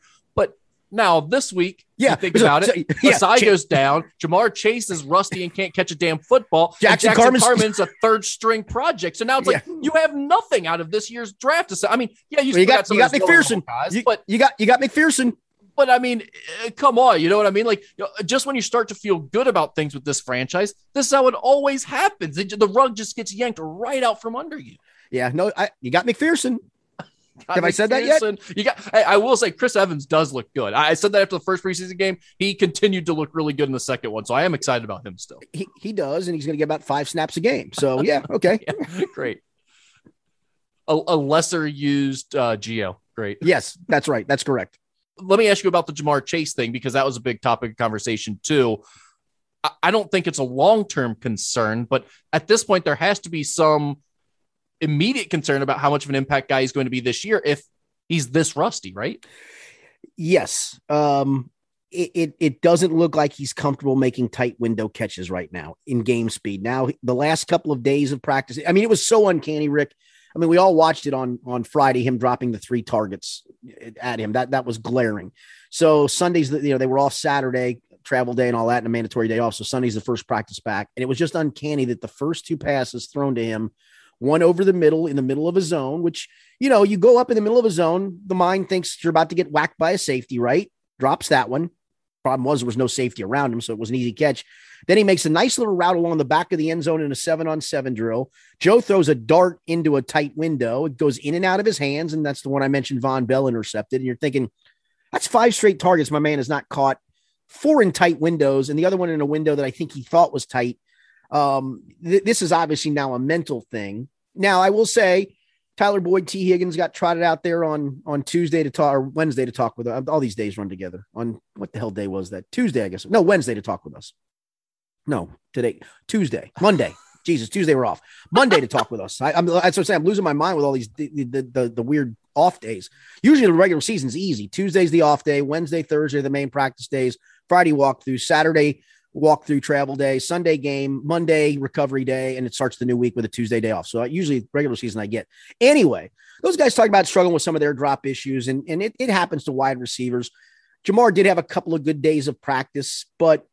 Now this week, yeah, think about it. Yeah, Ossai Ch- goes down. Ja'Marr Chase is rusty and can't catch a damn football. Jackson, Jackson Carman's, Carman's a third string project. So now it's yeah. like you have nothing out of this year's draft. I mean, yeah, you, well, you got, you got McPherson, guys, you, but you got you got McPherson. But I mean, eh, come on, you know what I mean? Like, just when you start to feel good about things with this franchise, this is how it always happens. The rug just gets yanked right out from under you. Yeah, no, I, you got McPherson. Have I said that yet? You got. I, I, will say Chris Evans does look good. I said that after the first preseason game. He continued to look really good in the second one, so I am excited about him still. He, he does, and he's going to get about five snaps a game. So yeah, okay, yeah, great. A, a, lesser used uh, Geo, great. Yes, that's right. That's correct. Let me ask you about the Ja'Marr Chase thing because that was a big topic of conversation too. I, I don't think it's a long term concern, but at this point, there has to be some immediate concern about how much of an impact guy he's going to be this year if he's this rusty, right? Yes. Um, it, it, it doesn't look like he's comfortable making tight window catches right now in game speed. Now, the last couple of days of practice, I mean, it was so uncanny, Rick. I mean, we all watched it on on Friday, him dropping the three targets at him. That that was glaring. So Sundays, you know, they were off Saturday, travel day and all that, and a mandatory day off. So Sunday's the first practice back, and it was just uncanny that the first two passes thrown to him one over the middle in the middle of a zone, which, you know, you go up in the middle of a zone, the mind thinks you're about to get whacked by a safety, right? Drops that one. Problem was there was no safety around him, so it was an easy catch. Then he makes a nice little route along the back of the end zone in a seven on seven drill. Joe throws a dart into a tight window. It goes in and out of his hands, and that's the one I mentioned. Vonn Bell intercepted, and you're thinking that's five straight targets. My man has not caught four in tight windows, and the other one in a window that I think he thought was tight. Um, th- this is obviously now a mental thing Now I will say Tyler Boyd, Tee Higgins got trotted out there on on Tuesday to talk or Wednesday to talk with us. All these days run together. On what the hell day was that? Tuesday, I guess. No, Wednesday to talk with us. No, today, Tuesday, Monday. Jesus, Tuesday we're off. Monday to talk with us. I, am that's what I'm saying. I'm losing my mind with all these the, the, the, the weird off days. Usually the regular season's easy. Tuesday's the off day. Wednesday, Thursday the main practice days. Friday walkthrough. Saturday walk through travel day, Sunday game, Monday recovery day, and it starts the new week with a Tuesday day off. So I, usually regular season I get. Anyway, those guys talk about struggling with some of their drop issues, and, and it, it happens to wide receivers. Ja'Marr did have a couple of good days of practice, but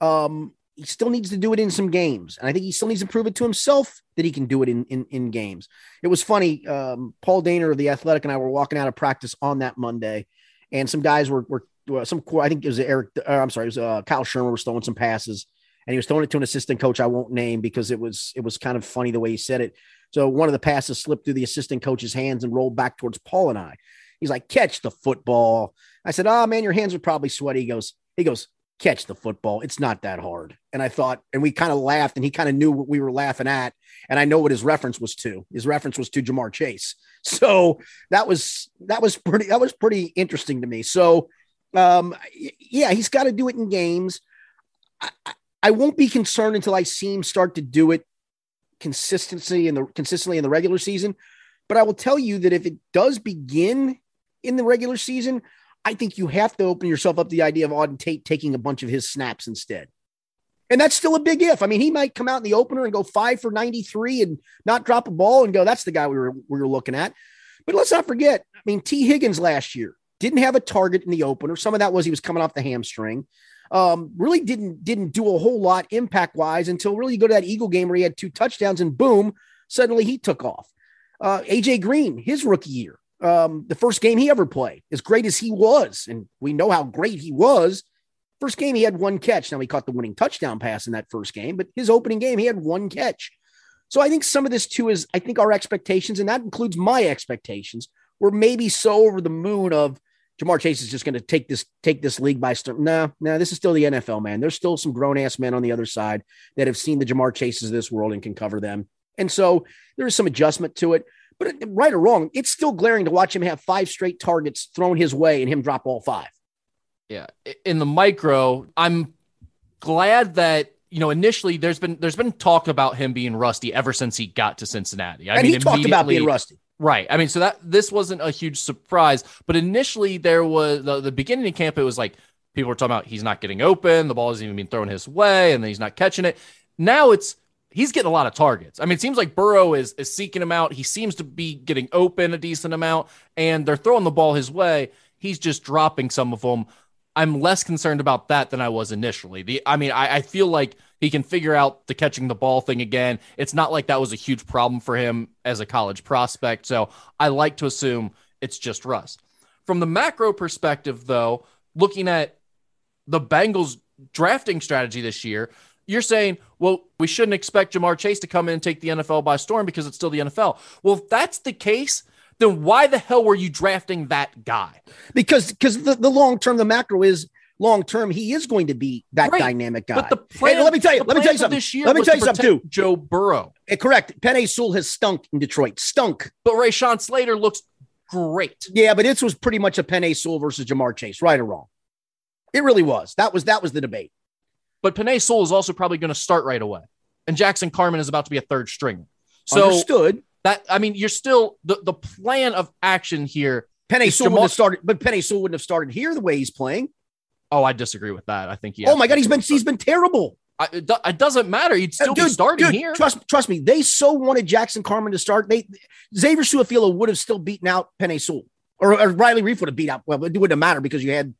um, he still needs to do it in some games. And I think he still needs to prove it to himself that he can do it in, in, in games. It was funny. Um, Paul Dehner of the Athletic and I were walking out of practice on that Monday, and some guys were, were some I think it was Eric. Uh, I'm sorry, it was uh, Kyle Shurmur was throwing some passes, and he was throwing it to an assistant coach I won't name because it was it was kind of funny the way he said it. So one of the passes slipped through the assistant coach's hands and rolled back towards Paul and I. He's like, "Catch the football." I said, "Oh man, your hands are probably sweaty." He goes, "He goes, catch the football. It's not that hard." And I thought, and we kind of laughed, and he kind of knew what we were laughing at, and I know what his reference was to. His reference was to Ja'Marr Chase. So that was that was pretty that was pretty interesting to me. So um, yeah, he's got to do it in games. I, I won't be concerned until I see him start to do it consistency in the consistently in the regular season. But I will tell you that if it does begin in the regular season, I think you have to open yourself up to the idea of Auden Tate taking a bunch of his snaps instead. And that's still a big if. I mean, he might come out in the opener and go five for 93 and not drop a ball and go, that's the guy we were, we were looking at. But let's not forget, I mean, Tee Higgins last year, didn't have a target in the opener. Some of that was he was coming off the hamstring. Um, really didn't didn't do a whole lot impact wise until really you go to that Eagle game where he had two touchdowns and boom, suddenly he took off. Uh, AJ Green, his rookie year, um, the first game he ever played, as great as he was, and we know how great he was. First game he had one catch. Now he caught the winning touchdown pass in that first game, but his opening game he had one catch. So I think some of this too is I think our expectations, and that includes my expectations, were maybe so over the moon of Ja'Marr Chase is just going to take this take this league by storm. No, no, this is still the NFL, man. There's still some grown ass men on the other side that have seen the Ja'Marr Chases of this world and can cover them. And so there is some adjustment to it. But right or wrong, it's still glaring to watch him have five straight targets thrown his way and him drop all five. Yeah, in the micro, I'm glad that you know initially there's been there's been talk about him being rusty ever since he got to Cincinnati. I and mean, he talked about being rusty. Right. I mean, so that this wasn't a huge surprise, but initially there was the, the beginning of camp, it was like people were talking about he's not getting open, the ball isn't even being thrown his way, and then he's not catching it. Now it's he's getting a lot of targets. I mean, it seems like Burrow is is seeking him out. He seems to be getting open a decent amount, and they're throwing the ball his way. He's just dropping some of them. I'm less concerned about that than I was initially. The I mean, I, I feel like he can figure out the catching the ball thing again. It's not like that was a huge problem for him as a college prospect. So I like to assume it's just rust. From the macro perspective, though, looking at the Bengals drafting strategy this year, you're saying, well, we shouldn't expect Ja'Marr Chase to come in and take the NFL by storm because it's still the NFL. Well, if that's the case, then why the hell were you drafting that guy? Because because the, the long term, the macro is long term, he is going to be that right. dynamic guy. But the plan, hey, let me tell you, let me tell you something. This year let me tell you something too. Joe Burrow. Uh, correct. Penei Sewell has stunk in Detroit. Stunk. But Rashawn Slater looks great. Yeah, but this was pretty much a Penei Sewell versus Ja'Marr Chase, right or wrong. It really was. That was that was the debate. But Penei Sewell is also probably going to start right away. And Jackson Carman is about to be a third stringer. So Understood. That I mean, you're still the, the plan of action here. Penei Sewell would have started, but Penei Sewell wouldn't have started here the way he's playing. Oh, I disagree with that. I think he. Oh my god, he's been he's been terrible. I, it, it, doesn't matter. He'd uh, still dude, be starting dude, here. Trust trust me. They so wanted Jackson Carman to start. They Xavier Su'a-Filo would have still beaten out Penei Sewell, or, or, Riley Reiff would have beat out. Well, it wouldn't have mattered because you had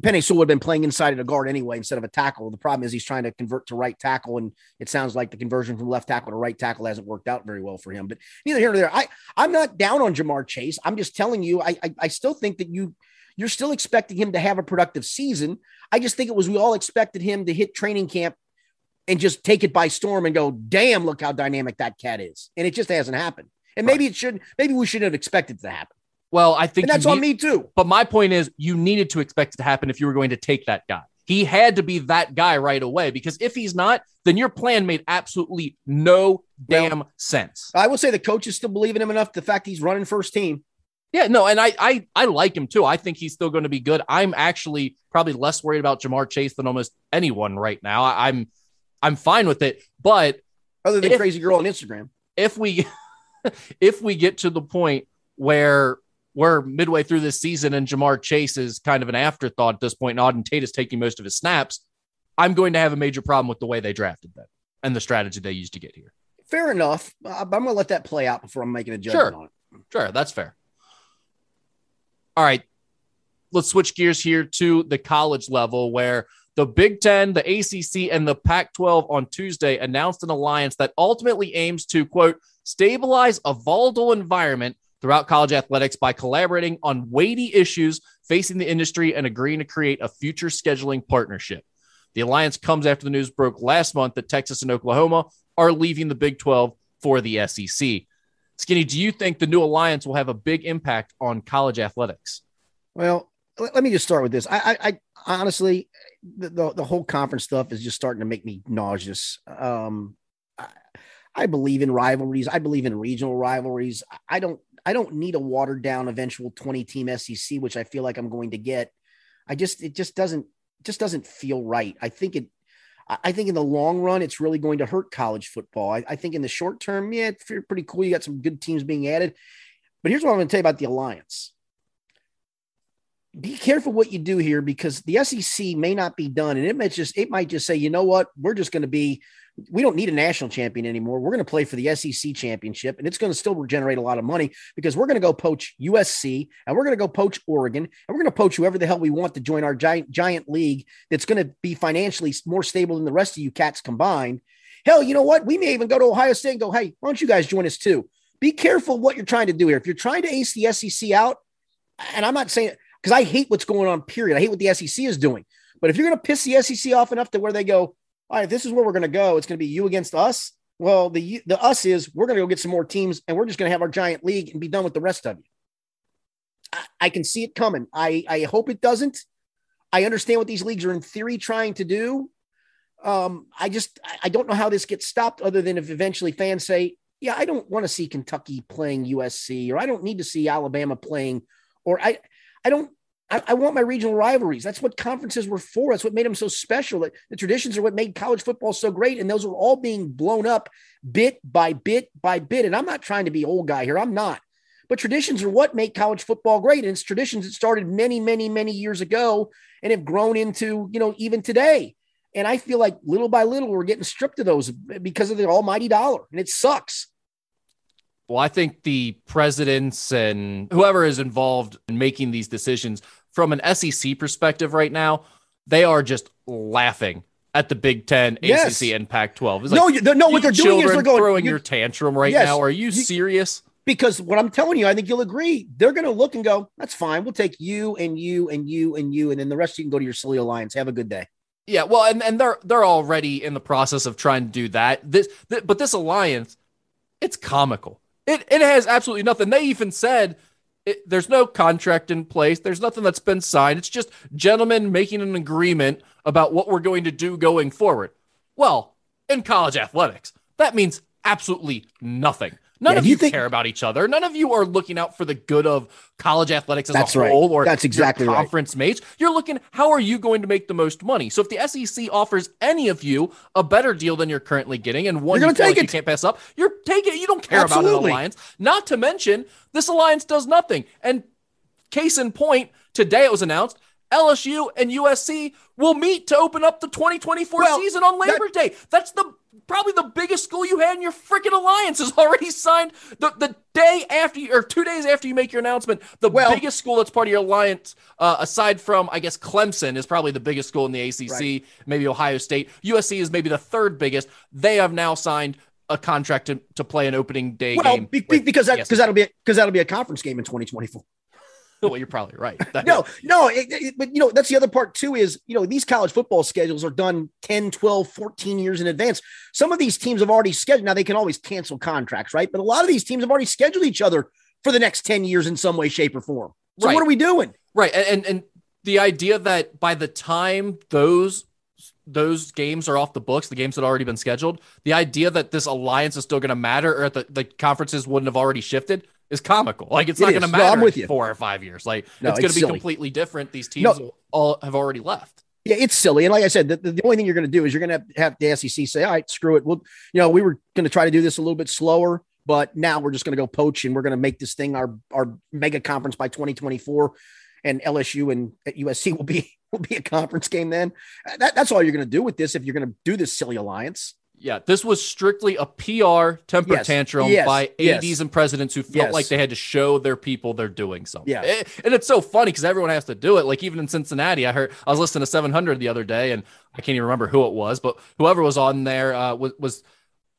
Penei Sewell would have been playing inside of a guard anyway instead of a tackle. The problem is he's trying to convert to right tackle, and it sounds like the conversion from left tackle to right tackle hasn't worked out very well for him. But neither here nor there. I I'm not down on Ja'Marr Chase. I'm just telling you, I, I, I still think that you you're still expecting him to have a productive season. I just think it was we all expected him to hit training camp and just take it by storm and go, damn, look how dynamic that cat is. And it just hasn't happened. And maybe it shouldn't, maybe we shouldn't have expected it to happen. Well, I think and that's need, on me too. But my point is, you needed to expect it to happen if you were going to take that guy. He had to be that guy right away because if he's not, then your plan made absolutely no damn well, sense. I will say the coaches still believe in him enough. The fact he's running first team. Yeah, no, and I I I like him too. I think he's still going to be good. I'm actually probably less worried about Ja'Marr Chase than almost anyone right now. I, I'm I'm fine with it. But other than if, crazy girl on Instagram, if we if we get to the point where we're midway through this season and Ja'Marr Chase is kind of an afterthought at this point, and Auden Tate is taking most of his snaps, I'm going to have a major problem with the way they drafted them and the strategy they used to get here. Fair enough. I'm going to let that play out before I'm making a judgment sure. on it. Sure, that's fair. All right, let's switch gears here to the college level where the Big Ten, the ACC, and the Pac 12 on Tuesday announced an alliance that ultimately aims to, quote, stabilize a volatile environment throughout college athletics by collaborating on weighty issues facing the industry and agreeing to create a future scheduling partnership. The alliance comes after the news broke last month that Texas and Oklahoma are leaving the Big 12 for the SEC. Skinny, do you think the new alliance will have a big impact on college athletics? Well, let, me just start with this. I, I, I honestly, the, the, the whole conference stuff is just starting to make me nauseous. Um, I, I believe in rivalries. I believe in regional rivalries. I don't I don't need a watered down eventual 20 team SEC, which I feel like I'm going to get. I just, it just doesn't, just doesn't feel right. I think it, I think in the long run, it's really going to hurt college football. I, I think in the short term, yeah, it's pretty cool. You got some good teams being added. But here's what I'm going to tell you about the alliance. Be careful what you do here because the SEC may not be done, and it might just it might just say, you know what, we're just going to be we don't need a national champion anymore. We're going to play for the SEC championship, and it's going to still generate a lot of money because we're going to go poach USC and we're going to go poach Oregon and we're going to poach whoever the hell we want to join our giant giant league that's going to be financially more stable than the rest of you cats combined. Hell, you know what? We may even go to Ohio State and go, hey, why don't you guys join us too? Be careful what you're trying to do here. If you're trying to ace the SEC out, and I'm not saying because I hate what's going on, period. I hate what the SEC is doing. But if you're going to piss the SEC off enough to where they go, all right, this is where we're going to go. It's going to be you against us. Well, the the us is we're going to go get some more teams, and we're just going to have our giant league and be done with the rest of you. I, I can see it coming. I I hope it doesn't. I understand what these leagues are in theory trying to do. Um, I just I don't know how this gets stopped, other than if eventually fans say, "Yeah, I don't want to see Kentucky playing USC, or I don't need to see Alabama playing, or I I don't I, I, want my regional rivalries. That's what conferences were for. That's what made them so special. The traditions are what made college football so great. And those are all being blown up bit by bit by bit. And I'm not trying to be old guy here. I'm not. But traditions are what make college football great. And it's traditions that started many, many, many years ago and have grown into, you know, even today. And I feel like little by little, we're getting stripped of those because of the almighty dollar. And it sucks. Well, I think the presidents and whoever is involved in making these decisions from an SEC perspective right now, they are just laughing at the Big Ten, yes. ACC, and Pac-12. It's like, no, no, what they're doing is they're going throwing your tantrum right yes, now. Are you, you serious? Because what I'm telling you, I think you'll agree. They're going to look and go, "That's fine. We'll take you and you and you and you, and then the rest you can go to your silly alliance. Have a good day." Yeah, well, and, and they're they're already in the process of trying to do that. This, th- but this alliance, it's comical. It it has absolutely nothing. They even said it, there's no contract in place. There's nothing that's been signed. It's just gentlemen making an agreement about what we're going to do going forward. Well, in college athletics, that means absolutely nothing. None yeah, of you, you think, care about each other. None of you are looking out for the good of college athletics as that's a whole right. or that's exactly conference right. mates. You're looking how are you going to make the most money? So if the SEC offers any of you a better deal than you're currently getting and one you, like you can't pass up, you're taking it. You don't care Absolutely. about an alliance. Not to mention this alliance does nothing. And case in point, today it was announced LSU and USC will meet to open up the 2024 well, season on Labor that, Day. That's the probably the biggest school you had in your freaking alliance is already signed the, the day after you, or two days after you make your announcement. The well, biggest school that's part of your alliance, uh, aside from I guess Clemson, is probably the biggest school in the ACC. Right. Maybe Ohio State. USC is maybe the third biggest. They have now signed a contract to, to play an opening day well, game. Be, because that because that'll be because that'll be a conference game in 2024. Well, you're probably right. no, no, it, it, but you know, that's the other part too is, you know, these college football schedules are done 10, 12, 14 years in advance. Some of these teams have already scheduled. Now they can always cancel contracts, right? But a lot of these teams have already scheduled each other for the next 10 years in some way, shape, or form. So right. what are we doing? Right. And, and, and the idea that by the time those those games are off the books, the games that already been scheduled, the idea that this alliance is still going to matter or that the conferences wouldn't have already shifted is comical. Like it's it not going to matter no, I'm with you. four or five years. Like no, it's going to be completely different. These teams no. all have already left. Yeah, it's silly. And like I said, the, the only thing you're going to do is you're going to have the SEC say, all right, screw it. Well, you know, we were going to try to do this a little bit slower, but now we're just going to go poach and we're going to make this thing our, our mega conference by 2024 and LSU and USC will be will be a conference game then. That, that's all you're going to do with this if you're going to do this silly alliance. Yeah, this was strictly a PR temper yes. tantrum yes. by ADs yes. and presidents who felt like they had to show their people they're doing something. Yeah. And it's so funny because everyone has to do it. Like even in Cincinnati, I heard I was listening to 700 the other day and I can't even remember who it was, but whoever was on there uh, was, was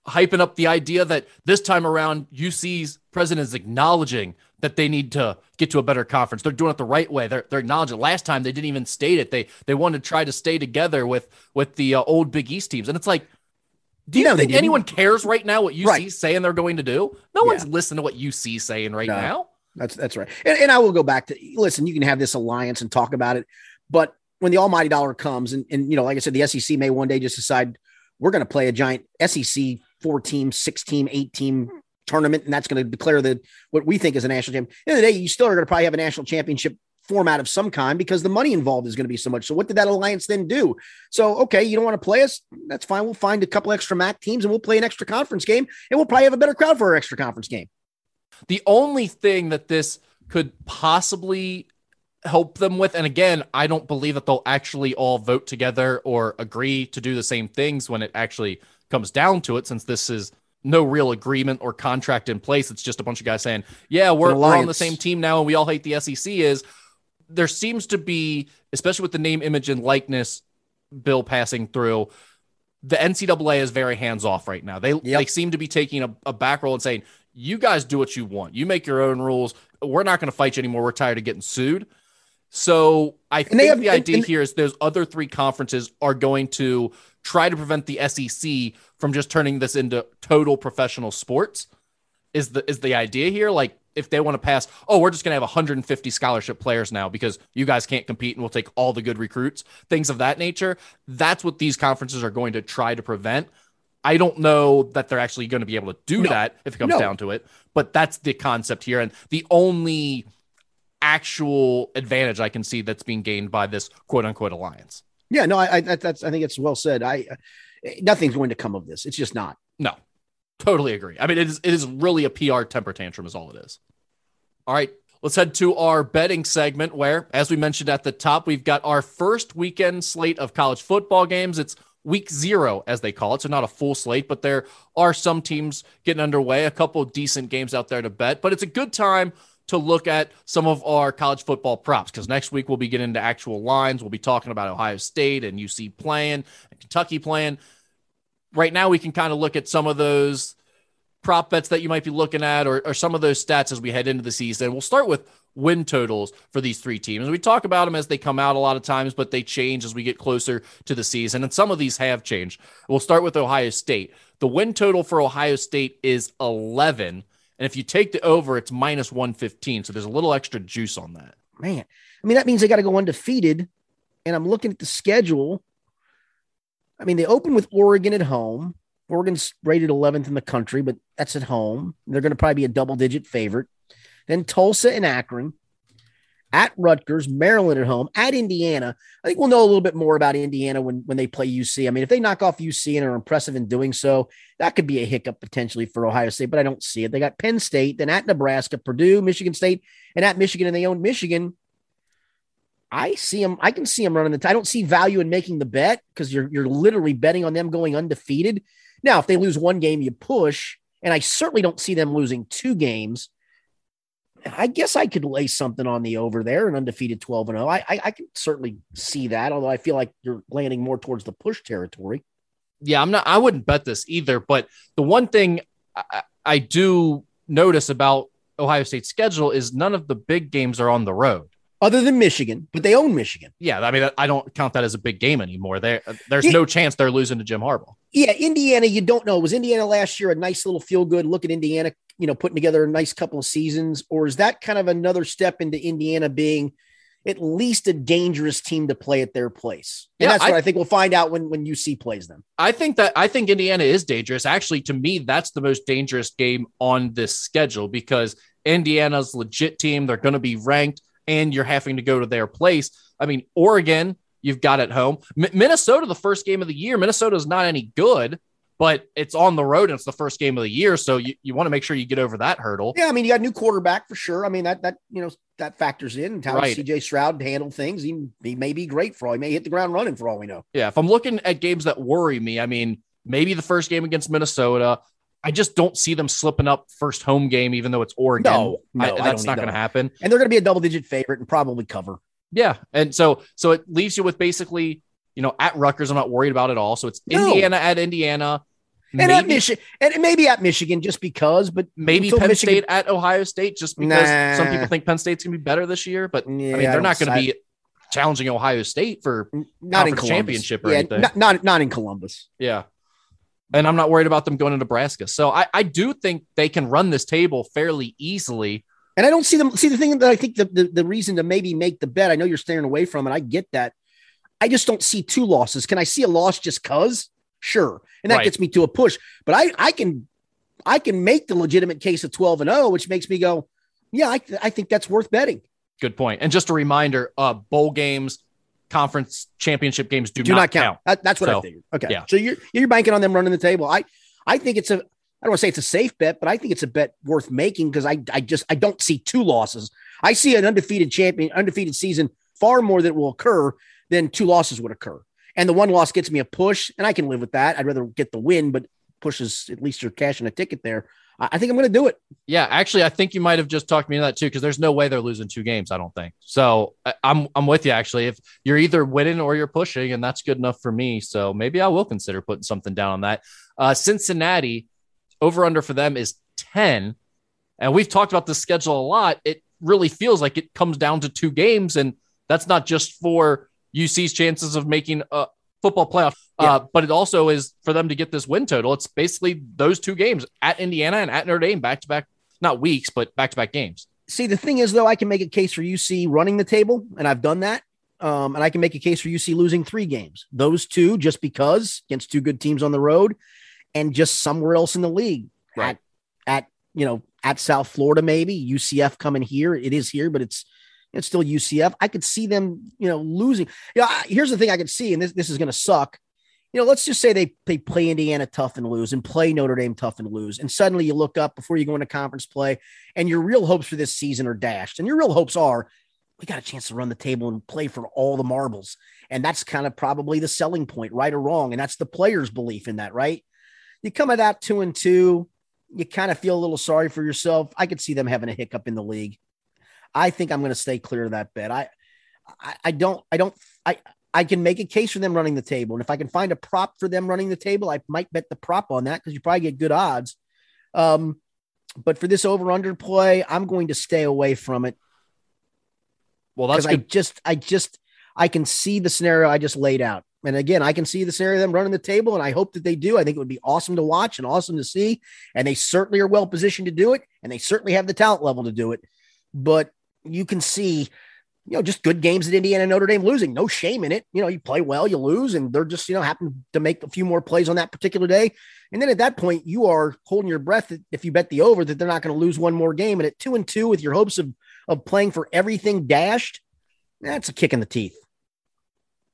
hyping up the idea that this time around UC's president is acknowledging that they need to get to a better conference. They're doing it the right way. They're, they're acknowledging. Last time they didn't even state it. They they wanted to try to stay together with with the uh, old Big East teams, and it's like. Do you no, think anyone cares right now what UC right. saying they're going to do? No yeah. one's listening to what UC saying right no, now. That's that's right. And, and I will go back to listen. You can have this alliance and talk about it, but when the almighty dollar comes, and and you know, like I said, the SEC may one day just decide we're going to play a giant SEC four team, six team, eight team tournament, and that's going to declare the what we think is a national championship. At the end of the day, you still are going to probably have a national championship format of some kind because the money involved is going to be so much. So what did that alliance then do? So okay, you don't want to play us? That's fine. We'll find a couple extra MAC teams and we'll play an extra conference game, and we'll probably have a better crowd for our extra conference game. The only thing that this could possibly help them with, and again, I don't believe that they'll actually all vote together or agree to do the same things when it actually comes down to it, since this is no real agreement or contract in place. It's just a bunch of guys saying, yeah, we're, we're on the same team now and we all hate the SEC is there seems to be, especially with the name, image, and likeness bill passing through, the NCAA is very hands off right now. They, yep. they seem to be taking a, a back role and saying, you guys do what you want. You make your own rules. We're not going to fight you anymore. We're tired of getting sued. So I think have, the idea and, and, here is those other three conferences are going to try to prevent the SEC from just turning this into total professional sports. Is the is the idea here? Like if they want to pass, oh, we're just going to have 150 scholarship players now because you guys can't compete and we'll take all the good recruits, things of that nature. That's what these conferences are going to try to prevent. I don't know that they're actually going to be able to do no. that if it comes no. down to it, but that's the concept here. And the only actual advantage I can see that's being gained by this quote unquote alliance. Yeah, no, I, I that's I think it's well said. I nothing's going to come of this. It's just not. No, totally agree. I mean, it is it is really a PR temper tantrum, is all it is. All right, let's head to our betting segment, where, as we mentioned at the top, we've got our first weekend slate of college football games. It's week zero, as they call it. So not a full slate, but there are some teams getting underway, a couple decent games out there to bet. But it's a good time to look at some of our college football props because next week we'll be getting into actual lines. We'll be talking about Ohio State and UC playing and Kentucky playing. Right now, we can kind of look at some of those prop bets that you might be looking at or, or some of those stats as we head into the season. We'll start with win totals for these three teams. We talk about them as they come out a lot of times, but they change as we get closer to the season. And some of these have changed. We'll start with Ohio State. The win total for Ohio State is 11. And if you take the over, it's minus 115. So there's a little extra juice on that. Man, I mean, that means they got to go undefeated. And I'm looking at the schedule. I mean, they open with Oregon at home. Oregon's rated 11th in the country, but that's at home. They're going to probably be a double digit favorite. Then Tulsa and Akron at Rutgers, Maryland at home, at Indiana. I think we'll know a little bit more about Indiana when, when they play UC. I mean, if they knock off UC and are impressive in doing so, that could be a hiccup potentially for Ohio State, but I don't see it. They got Penn State, then at Nebraska, Purdue, Michigan State, and at Michigan, and they own Michigan. I see them. I can see them running the. T- I don't see value in making the bet because you're you're literally betting on them going undefeated. Now, if they lose one game, you push, and I certainly don't see them losing two games. I guess I could lay something on the over there, an undefeated 12 and 0. I, I, I can certainly see that, although I feel like you're landing more towards the push territory. Yeah, I'm not, I wouldn't bet this either. But the one thing I, I do notice about Ohio State's schedule is none of the big games are on the road other than Michigan, but they own Michigan. Yeah, I mean, I don't count that as a big game anymore. There, uh, there's no chance they're losing to Jim Harbaugh. Yeah, Indiana, you don't know. Was Indiana last year a nice little feel good look at Indiana you know, putting together a nice couple of seasons, or is that kind of another step into Indiana being at least a dangerous team to play at their place. And Yeah, that's what I- I, think we'll find out when when UC plays them. I think that I think Indiana is dangerous. Actually, to me, that's the most dangerous game on this schedule because Indiana's legit team. They're going to be ranked, and you're having to go to their place. I mean, Oregon, you've got at home. M- Minnesota, the first game of the year. Minnesota is not any good, but it's on the road and it's the first game of the year. So you, you want to make sure you get over that hurdle. Yeah, I mean, you got a new quarterback for sure. I mean, that that you know that factors in how Right. CJ Stroud handle things. He, he may be great for all. He may hit the ground running for all we know. Yeah, if I'm looking at games that worry me, I mean, maybe the first game against Minnesota. I just don't see them slipping up first home game, even though it's Oregon. No, no, I- I that's don't going to happen. And they're going to be a double digit favorite and probably cover. Yeah, and so so it leaves you with basically, you know, at Rutgers, I'm not worried about it all. So it's No. Indiana at Indiana, And at Michigan, and maybe at Michigan, just because, but maybe Penn Michigan- State at Ohio State, just because some people think Penn State's gonna be better this year. But Yeah, I mean, they're going to side- be challenging Ohio State for not in Columbus. championship or yeah, anything. Not, not not in Columbus. Yeah. And I'm not worried about them going to Nebraska. So I, I do think they can run this table fairly easily. And I don't see them. See the thing that I think the, the the reason to maybe make the bet. I know you're staring away from it. I get that. I just don't see two losses. Can I see a loss just cause? Sure, and that Right. gets me to a push. But I I can I can make the legitimate case of 12 and 0, which makes me go, yeah, I, I think that's worth betting. Good point. And just a reminder, uh, bowl games, conference championship games do, Do not count. That- that's what So, I figured. Okay, yeah. So you're you're banking on them running the table. I I think it's a I don't want to say it's a safe bet, but I think it's a bet worth making because I I just I don't see two losses. I see an undefeated champion, undefeated season far more that will occur than two losses would occur. And the one loss gets me a push, and I can live with that. I'd rather get the win, but pushes at least you're cashing a ticket there. I, think I'm going to do it. Yeah, actually, I think you might have just talked me into that too, because there's no way they're losing two games. I don't think so. I, I'm I'm with you actually. If you're either winning or you're pushing, and that's good enough for me. So maybe I will consider putting something down on that. Uh, Cincinnati over under for them is ten, and we've talked about the schedule a lot. It really feels like it comes down to two games, and that's not just for UC's chances of making a football playoff. Uh, but it also is for them to get this win total. It's basically those two games at Indiana and at Notre Dame back to back, not weeks, but back to back games. See, the thing is, though, I can make a case for UC running the table, and I've done that. Um, and I can make a case for UC losing three games. Those two, just because against two good teams on the road, and just somewhere else in the league. Right. At, at you know at South Florida, maybe UCF coming here. It is here, but it's it's still UCF. I could see them, you know, losing. Yeah. I here's the thing I could see, and this this is going to suck. You know, let's just say they they play Indiana tough and lose, and play Notre Dame tough and lose, and suddenly you look up before you go into conference play, and your real hopes for this season are dashed, and your real hopes are we got a chance to run the table and play for all the marbles, and that's kind of probably the selling point, right or wrong, and that's the players' belief in that, right? You come at that two and two, you kind of feel a little sorry for yourself. I could see them having a hiccup in the league. I think I'm going to stay clear of that bet. I, I, I don't, I don't, I, I can make a case for them running the table, and if I can find a prop for them running the table, I might bet the prop on that because you probably get good odds. Um, but for this over under play, I'm going to stay away from it Well, that's because I just, I just, I can see the scenario I just laid out. And again, I can see the scenario of them running the table, and I hope that they do. I think it would be awesome to watch and awesome to see. And they certainly are well positioned to do it, and they certainly have the talent level to do it. But you can see, you know, just good games at Indiana Notre Dame losing. No shame in it. You know, you play well, you lose, and they're just, you know, happen to make a few more plays on that particular day. And then at that point, you are holding your breath if you bet the over that they're not going to lose one more game. And at two and two, with your hopes of of playing for everything dashed, that's a kick in the teeth.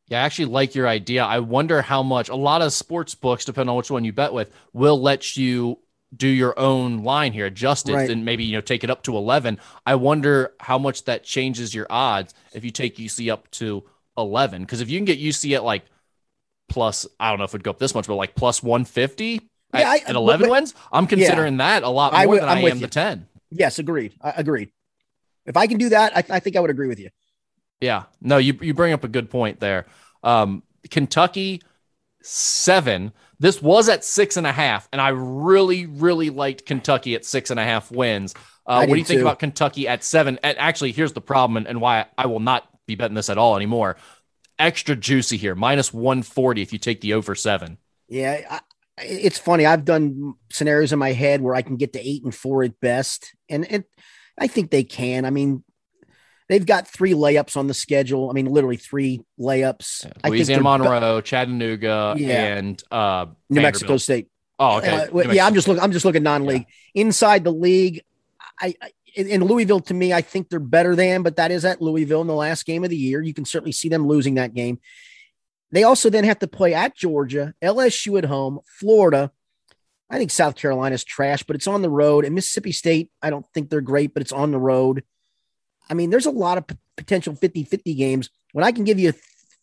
Yeah, I actually like your idea. I wonder how much a lot of sports books, depending on which one you bet with, will let you do your own line here, adjust it, Right. and maybe you know take it up to eleven. I wonder how much that changes your odds if you take UC up to eleven. Because if you can get UC at like plus, I don't know if it'd go up this much, but like plus one fifty Yeah, I- at, eleven but- wins, I'm considering that a lot more I would- than I'm I with am you. the ten. Yes, agreed. I agreed. If I can do that, I, I think I would agree with you. Yeah. No, you you bring up a good point there. Um, Kentucky seven. This was at six and a half, and I really, really liked Kentucky at six and a half wins. Uh, what do you think too. about Kentucky at seven? And actually, here's the problem, and, and why I will not be betting this at all anymore. Extra juicy here, minus 140 if you take the over seven. Yeah, I, it's funny. I've done scenarios in my head where I can get to eight and four at best, and it, I think they can. I mean, They've got three layups on the schedule. I mean, literally three layups. Yeah, Louisiana Monroe, Chattanooga, yeah. and uh, New Mexico State. Oh, okay. Uh, yeah, I'm just looking. I'm just looking non-league. Yeah. Inside the league, I, I in Louisville, to me, I think they're better than, but that is at Louisville in the last game of the year. You can certainly see them losing that game. They also then have to play at Georgia, LSU at home, Florida. I think South Carolina's trash, but it's on the road. And Mississippi State, I don't think they're great, but it's on the road. I mean, there's a lot of p- potential 50 50 games. When I can give you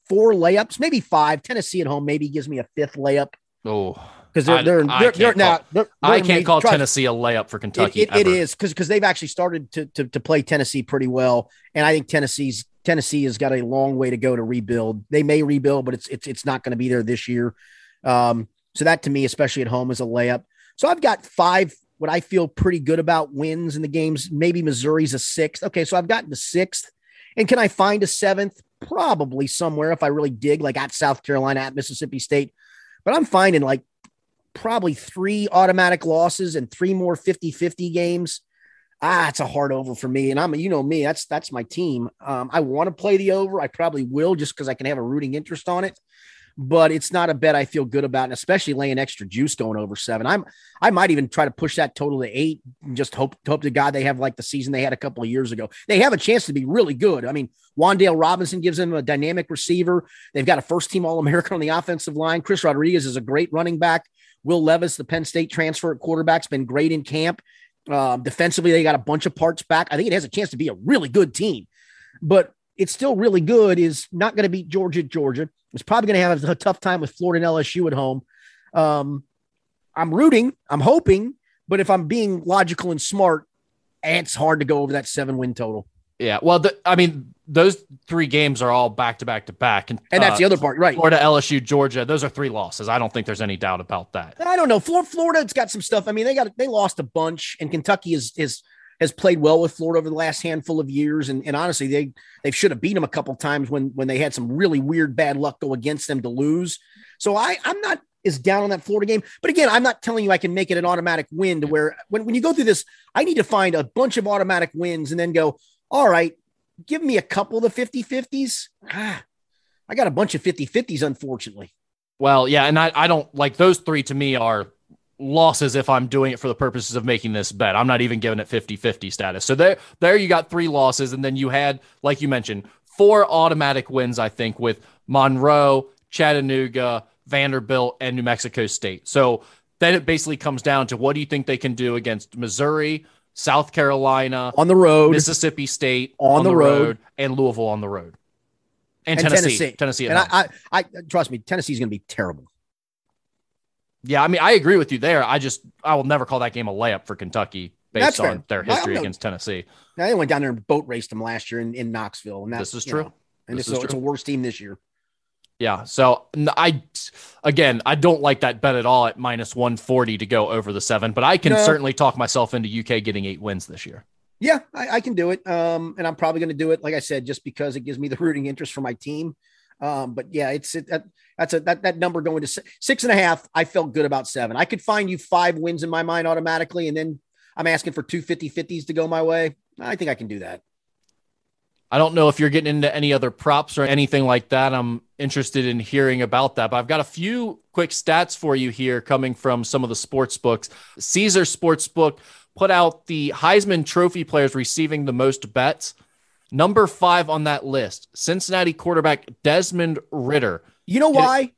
four layups, maybe five, Tennessee at home maybe gives me a fifth layup. Oh, because they're, they're, they're, they're now they're, I can't call Tennessee a layup for Kentucky. It, it, it is because because they've actually started to, to to play Tennessee pretty well, and I think Tennessee's Tennessee has got a long way to go to rebuild. They may rebuild, but it's it's it's not going to be there this year. Um, so that to me, especially at home, is a layup. So I've got five what I feel pretty good about wins in the games. Maybe Missouri's a sixth. Okay, so I've gotten the sixth, and can I find a seventh? Probably somewhere if I really dig, like at South Carolina, at Mississippi State. But I'm finding like probably three automatic losses and three more 50 50 games. Ah, it's a hard over for me. And I'm, you know, me, that's, that's my team. Um, I want to play the over. I probably will just because I can have a rooting interest on it but it's not a bet I feel good about, and especially laying extra juice going over seven. I'm I might even try to push that total to eight and just hope hope to God they have like the season they had a couple of years ago. They have a chance to be really good. I mean, Wan'Dale Robinson gives them a dynamic receiver. They've got a first team All American on the offensive line. Chris Rodriguez is a great running back. Will Levis, the Penn State transfer at quarterback, has been great in camp. Um, defensively, they got a bunch of parts back. I think it has a chance to be a really good team, but it's still really good. Is not going to beat Georgia. Georgia is probably going to have a tough time with Florida and LSU at home. Um, I'm rooting. I'm hoping, but if I'm being logical and smart, it's hard to go over that seven win total. Yeah, well, the, I mean, those three games are all back to back to back, and and that's uh, the other part, right? Florida, LSU, Georgia. Those are three losses. I don't think there's any doubt about that. I don't know. Florida, it's got some stuff. I mean, they got they lost a bunch, and Kentucky is is has played well with Florida over the last handful of years, and, and honestly, they they should have beat them a couple times when when they had some really weird bad luck go against them to lose. So I I'm not is down on that Florida game. But again, I'm not telling you I can make it an automatic win to where when, when you go through this, I need to find a bunch of automatic wins and then go, all right, give me a couple of the 50 50s. Ah, I got a bunch of 50 50s, unfortunately. Well, yeah. And I, I don't like those three to me are losses if I'm doing it for the purposes of making this bet. I'm not even giving it 50 50 status. So there, there you got three losses. And then you had, like you mentioned, four automatic wins, I think, with Monroe, Chattanooga, Vanderbilt, and New Mexico State. So then it basically comes down to what do you think they can do against Missouri, South Carolina on the road, Mississippi State on, on the, road, road, and Louisville on the road, and, and Tennessee, Tennessee, Tennessee. and I, I, I, trust me, Tennessee's going to be terrible. Yeah, I mean, I agree with you there. I just, I will never call that game a layup for Kentucky based That's on fair. their history against Tennessee. They went down there and boat raced them last year in, in Knoxville, and this is true. Know, and this, this is, it's a worse team this year. Yeah. So I, again, I don't like that bet at all at minus 140 to go over the seven, but I can no. certainly talk myself into UK getting eight wins this year. Yeah, I, I can do it. Um, and I'm probably going to do it, like I said, just because it gives me the rooting interest for my team. Um, but yeah, it's it, that, that's a that that number going to six and a half. I felt good about seven. I could find you five wins in my mind automatically, and then I'm asking for two 50 50s to go my way. I think I can do that. I don't know if you're getting into any other props or anything like that. I'm interested in hearing about that. But I've got a few quick stats for you here coming from some of the sports books. Caesar Sportsbook put out the Heisman Trophy players receiving the most bets. Number five on that list, Cincinnati quarterback Desmond Ridder. You know why?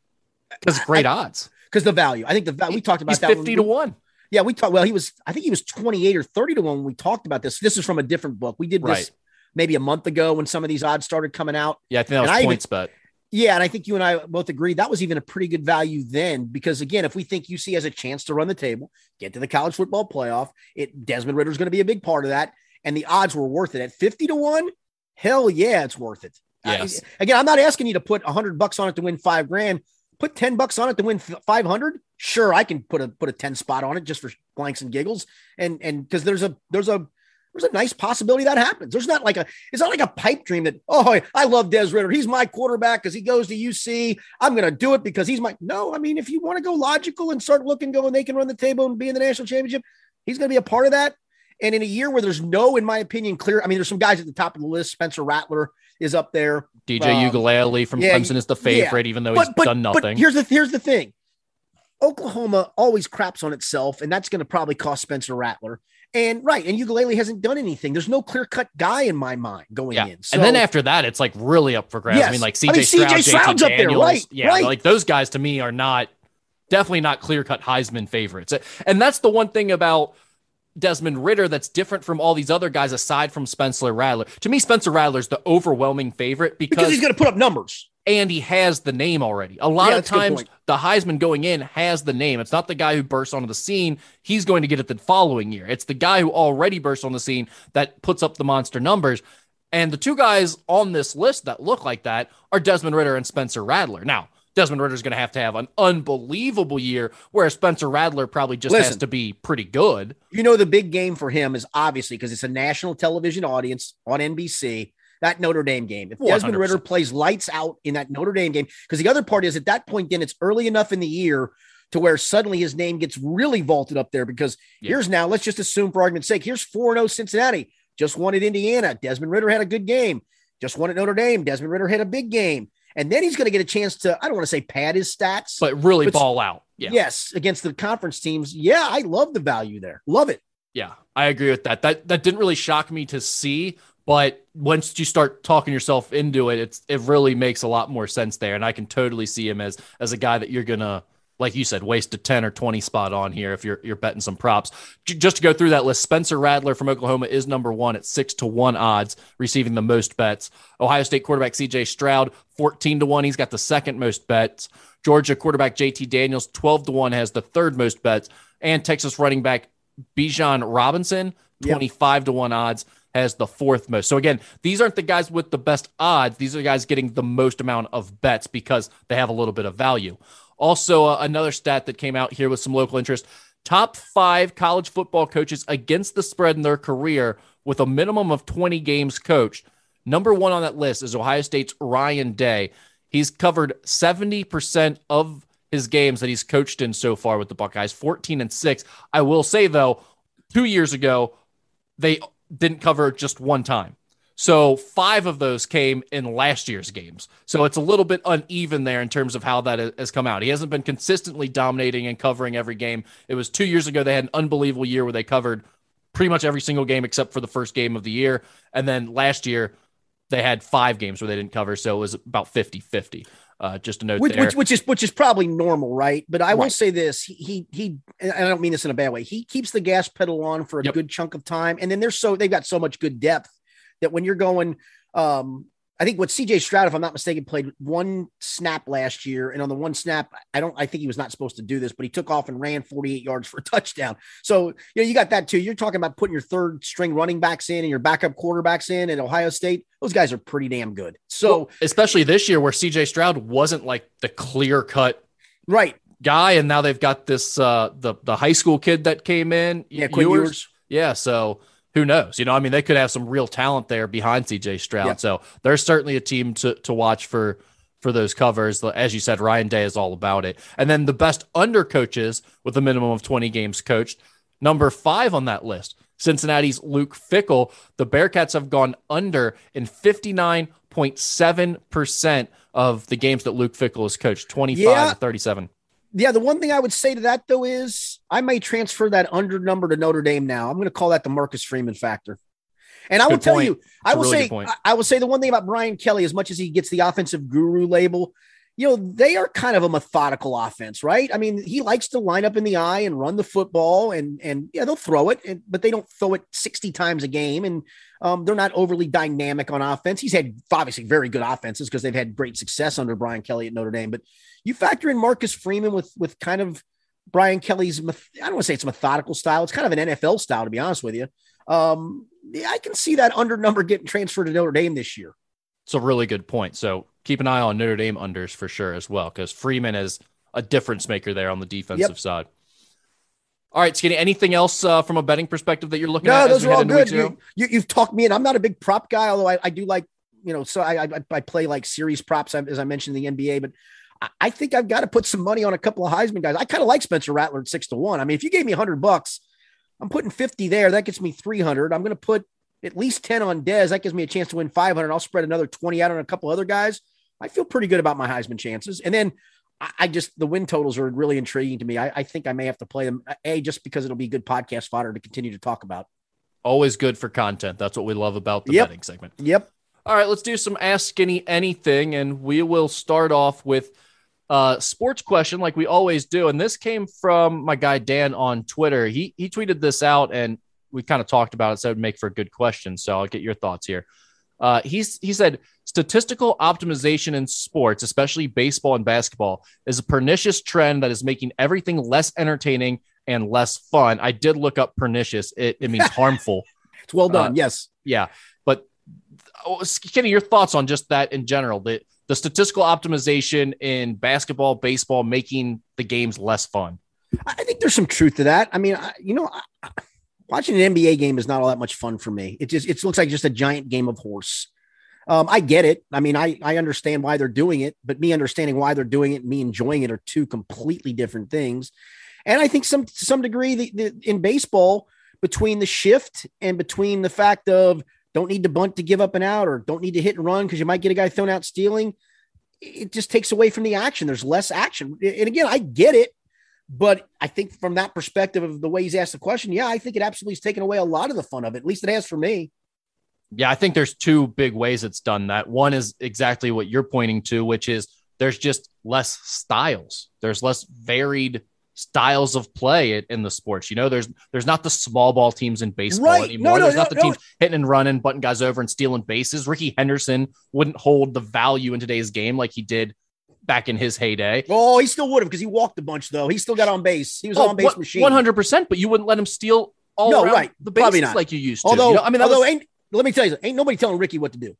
Because great I, odds. Because the value. I think the value. we talked about He's that. Fifty to one. Yeah, we talked. Well, he was. I think he was twenty eight or thirty to one when we talked about this. This is from a different book. We did this right maybe a month ago when some of these odds started coming out. Yeah, I think that was and PointsBet. Yeah, and I think you and I both agreed that was even a pretty good value then because again, if we think UC has a chance to run the table, get to the college football playoff, it Desmond Ridder is going to be a big part of that, and the odds were worth it at fifty to one. Hell yeah, it's worth it. Yes. Uh, again, I'm not asking you to put a hundred bucks on it to win five grand. Put ten bucks on it to win five hundred. Sure, I can put a put a ten spot on it just for blanks and giggles, and and because there's a there's a there's a nice possibility that happens. There's not like a, it's not like a pipe dream that, oh, I love Des Ridder. He's my quarterback because he goes to UC. I'm going to do it because he's my, no, I mean, if you want to go logical and start looking, going, they can run the table and be in the national championship, he's going to be a part of that. And in a year where there's no, in my opinion, clear, I mean, there's some guys at the top of the list. Spencer Rattler is up there. DJ um, Uiagalelei from yeah, Clemson is the favorite, yeah. even though he's but, done nothing. But here's the here's the thing. Oklahoma always craps on itself, and that's going to probably cost Spencer Rattler. And right, and Uiagalelei hasn't done anything. There's no clear cut guy in my mind going yeah. in. So, and then after that, it's like really up for grabs. Yes. I mean, like CJ I mean, Stroud, CJ Stroud's JT up Daniels, there, right? Yeah, right. like those guys to me are not definitely not clear cut Heisman favorites. And that's the one thing about Desmond Ridder that's different from all these other guys aside from Spencer Rattler. To me, Spencer Rattler's the overwhelming favorite because, because he's going to put up numbers. And he has the name already. A lot yeah, of times, the Heisman going in has the name. It's not the guy who bursts onto the scene. He's going to get it the following year. It's the guy who already burst on the scene that puts up the monster numbers. And the two guys on this list that look like that are Desmond Ridder and Spencer Rattler. Now, Desmond Ridder is going to have to have an unbelievable year, whereas Spencer Rattler probably just Listen, has to be pretty good. You know, the big game for him is obviously because it's a national television audience on NBC. That Notre Dame game. If Desmond 100%. Ridder plays lights out in that Notre Dame game, because the other part is at that point, then it's early enough in the year to where suddenly his name gets really vaulted up there. Because yeah. here's now, let's just assume for argument's sake, here's 4 0 Cincinnati, just won at Indiana. Desmond Ridder had a good game, just won at Notre Dame. Desmond Ridder had a big game. And then he's going to get a chance to, I don't want to say pad his stats, but really but, ball out. Yeah. Yes. Against the conference teams. Yeah. I love the value there. Love it. Yeah. I agree with that. That, that didn't really shock me to see, but once you start talking yourself into it, it's, it really makes a lot more sense there. And I can totally see him as, as a guy that you're going to, like you said, waste a 10 or 20 spot on here if you're you're betting some props. Just to go through that list, Spencer Rattler from Oklahoma is number one at six to one odds, receiving the most bets. Ohio State quarterback CJ Stroud, 14 to one. He's got the second most bets. Georgia quarterback JT Daniels, 12 to one, has the third most bets. And Texas running back Bijan Robinson, 25 yep. to one odds has the fourth most. So again, these aren't the guys with the best odds. These are the guys getting the most amount of bets because they have a little bit of value. Also, uh, another stat that came out here with some local interest top five college football coaches against the spread in their career with a minimum of 20 games coached. Number one on that list is Ohio State's Ryan Day. He's covered 70% of his games that he's coached in so far with the Buckeyes, 14 and 6. I will say, though, two years ago, they didn't cover just one time. So five of those came in last year's games. So it's a little bit uneven there in terms of how that has come out. He hasn't been consistently dominating and covering every game. It was two years ago. They had an unbelievable year where they covered pretty much every single game except for the first game of the year. And then last year, they had five games where they didn't cover. So it was about 50 50. Uh, just a note which, there. Which, which, is which is probably normal, right? But I right. will say this: he, he and I don't mean this in a bad way. He keeps the gas pedal on for a yep. good chunk of time, and then they're so they've got so much good depth that when you're going, um, I think what CJ Stroud, if I'm not mistaken, played one snap last year. And on the one snap, I don't, I think he was not supposed to do this, but he took off and ran 48 yards for a touchdown. So, you know, you got that too. You're talking about putting your third string running backs in and your backup quarterbacks in at Ohio State. Those guys are pretty damn good. So, well, especially this year where CJ Stroud wasn't like the clear cut. Right. Guy, and now they've got this uh the the high school kid that came in. Yeah, Quinn Ewers. Yeah, so who knows? You know, I mean, they could have some real talent there behind CJ Stroud. Yeah. So there's certainly a team to to watch for for those covers. As you said, Ryan Day is all about it. And then the best under coaches with a minimum of 20 games coached, number five on that list, Cincinnati's Luke Fickell. The Bearcats have gone under in 59.7% of the games that Luke Fickell has coached, 25 yeah. to 37 yeah, the one thing I would say to that though is I may transfer that under number to Notre Dame now. I'm going to call that the Marcus Freeman factor. And I will tell you, I will really say, I will say the one thing about Brian Kelly, as much as he gets the offensive guru label, you know, they are kind of a methodical offense, right? I mean, he likes to line up in the I and run the football, and and yeah, they'll throw it, and, but they don't throw it sixty times a game, and um, they're not overly dynamic on offense. He's had obviously very good offenses because they've had great success under Brian Kelly at Notre Dame, but you factor in Marcus Freeman with with kind of Brian Kelly's I don't want to say it's a methodical style. It's kind of an NFL style, to be honest with you. Um, I can see that under number getting transferred to Notre Dame this year. It's a really good point. So keep an eye on Notre Dame unders for sure as well, because Freeman is a difference maker there on the defensive yep. side. All right, Skinny. Anything else uh, from a betting perspective that you're looking no, at? No, those are all good. You, you, have talked me in. I'm not a big prop guy, although I, I do like, you know, so I, I, I play like series props as I mentioned in the NBA. But I think I've got to put some money on a couple of Heisman guys. I kind of like Spencer Rattler at six to one. I mean, if you gave me hundred bucks, I'm putting 50 there. That gets me 300. I'm going to put at least 10 on Dez. That gives me a chance to win 500. I'll spread another 20 out on a couple other guys. I feel pretty good about my Heisman chances. And then I, I just, the win totals are really intriguing to me. I, I think I may have to play them, A, just because it'll be good podcast fodder to continue to talk about. Always good for content. That's what we love about the Yep. betting segment. Yep. All right, let's do some Ask Skinny Anything, and we will start off with a sports question like we always do. And this came from my guy Dan on Twitter. He he tweeted this out, and we kind of talked about it, so it would make for a good question. So I'll get your thoughts here. Uh, he's he said statistical optimization in sports, especially baseball and basketball, is a pernicious trend that is making everything less entertaining and less fun. I did look up pernicious; it, it means harmful. It's well done. Uh, yes. Yeah, but oh, Kenny, your thoughts on just that in general? The the statistical optimization in basketball, baseball, making the games less fun. I think there's some truth to that. I mean, I, you know, I, I- watching an NBA game is not all that much fun for me. It just it looks like just a giant game of horse. Um, I get it. I mean, I I understand why they're doing it, but me understanding why they're doing it, me enjoying it, are two completely different things. And I think some to some degree, the, the, in baseball, between the shift and between the fact of don't need to bunt to give up an out or don't need to hit and run because you might get a guy thrown out stealing, it just takes away from the action. There's less action. And again, I get it. But I think from that perspective of the way he's asked the question, yeah, I think it absolutely has taken away a lot of the fun of it. At least it has for me. Yeah, I think there's two big ways it's done that. One is exactly what you're pointing to, which is there's just less styles. There's less varied styles of play in- the sports. You know, there's there's not the small ball teams in baseball Right. anymore. No, no, there's not the no. teams hitting and running, butting guys over and stealing bases. Rickey Henderson wouldn't hold the value in today's game like he did back in his heyday. Oh, he still would have because he walked a bunch though. He still got on base. He was oh, on base machine. Oh, One hundred percent, but you wouldn't let him steal all No, around right. the bases like you used to. Although, you know? I mean, although was, ain't let me tell you, ain't nobody telling Ricky what to do.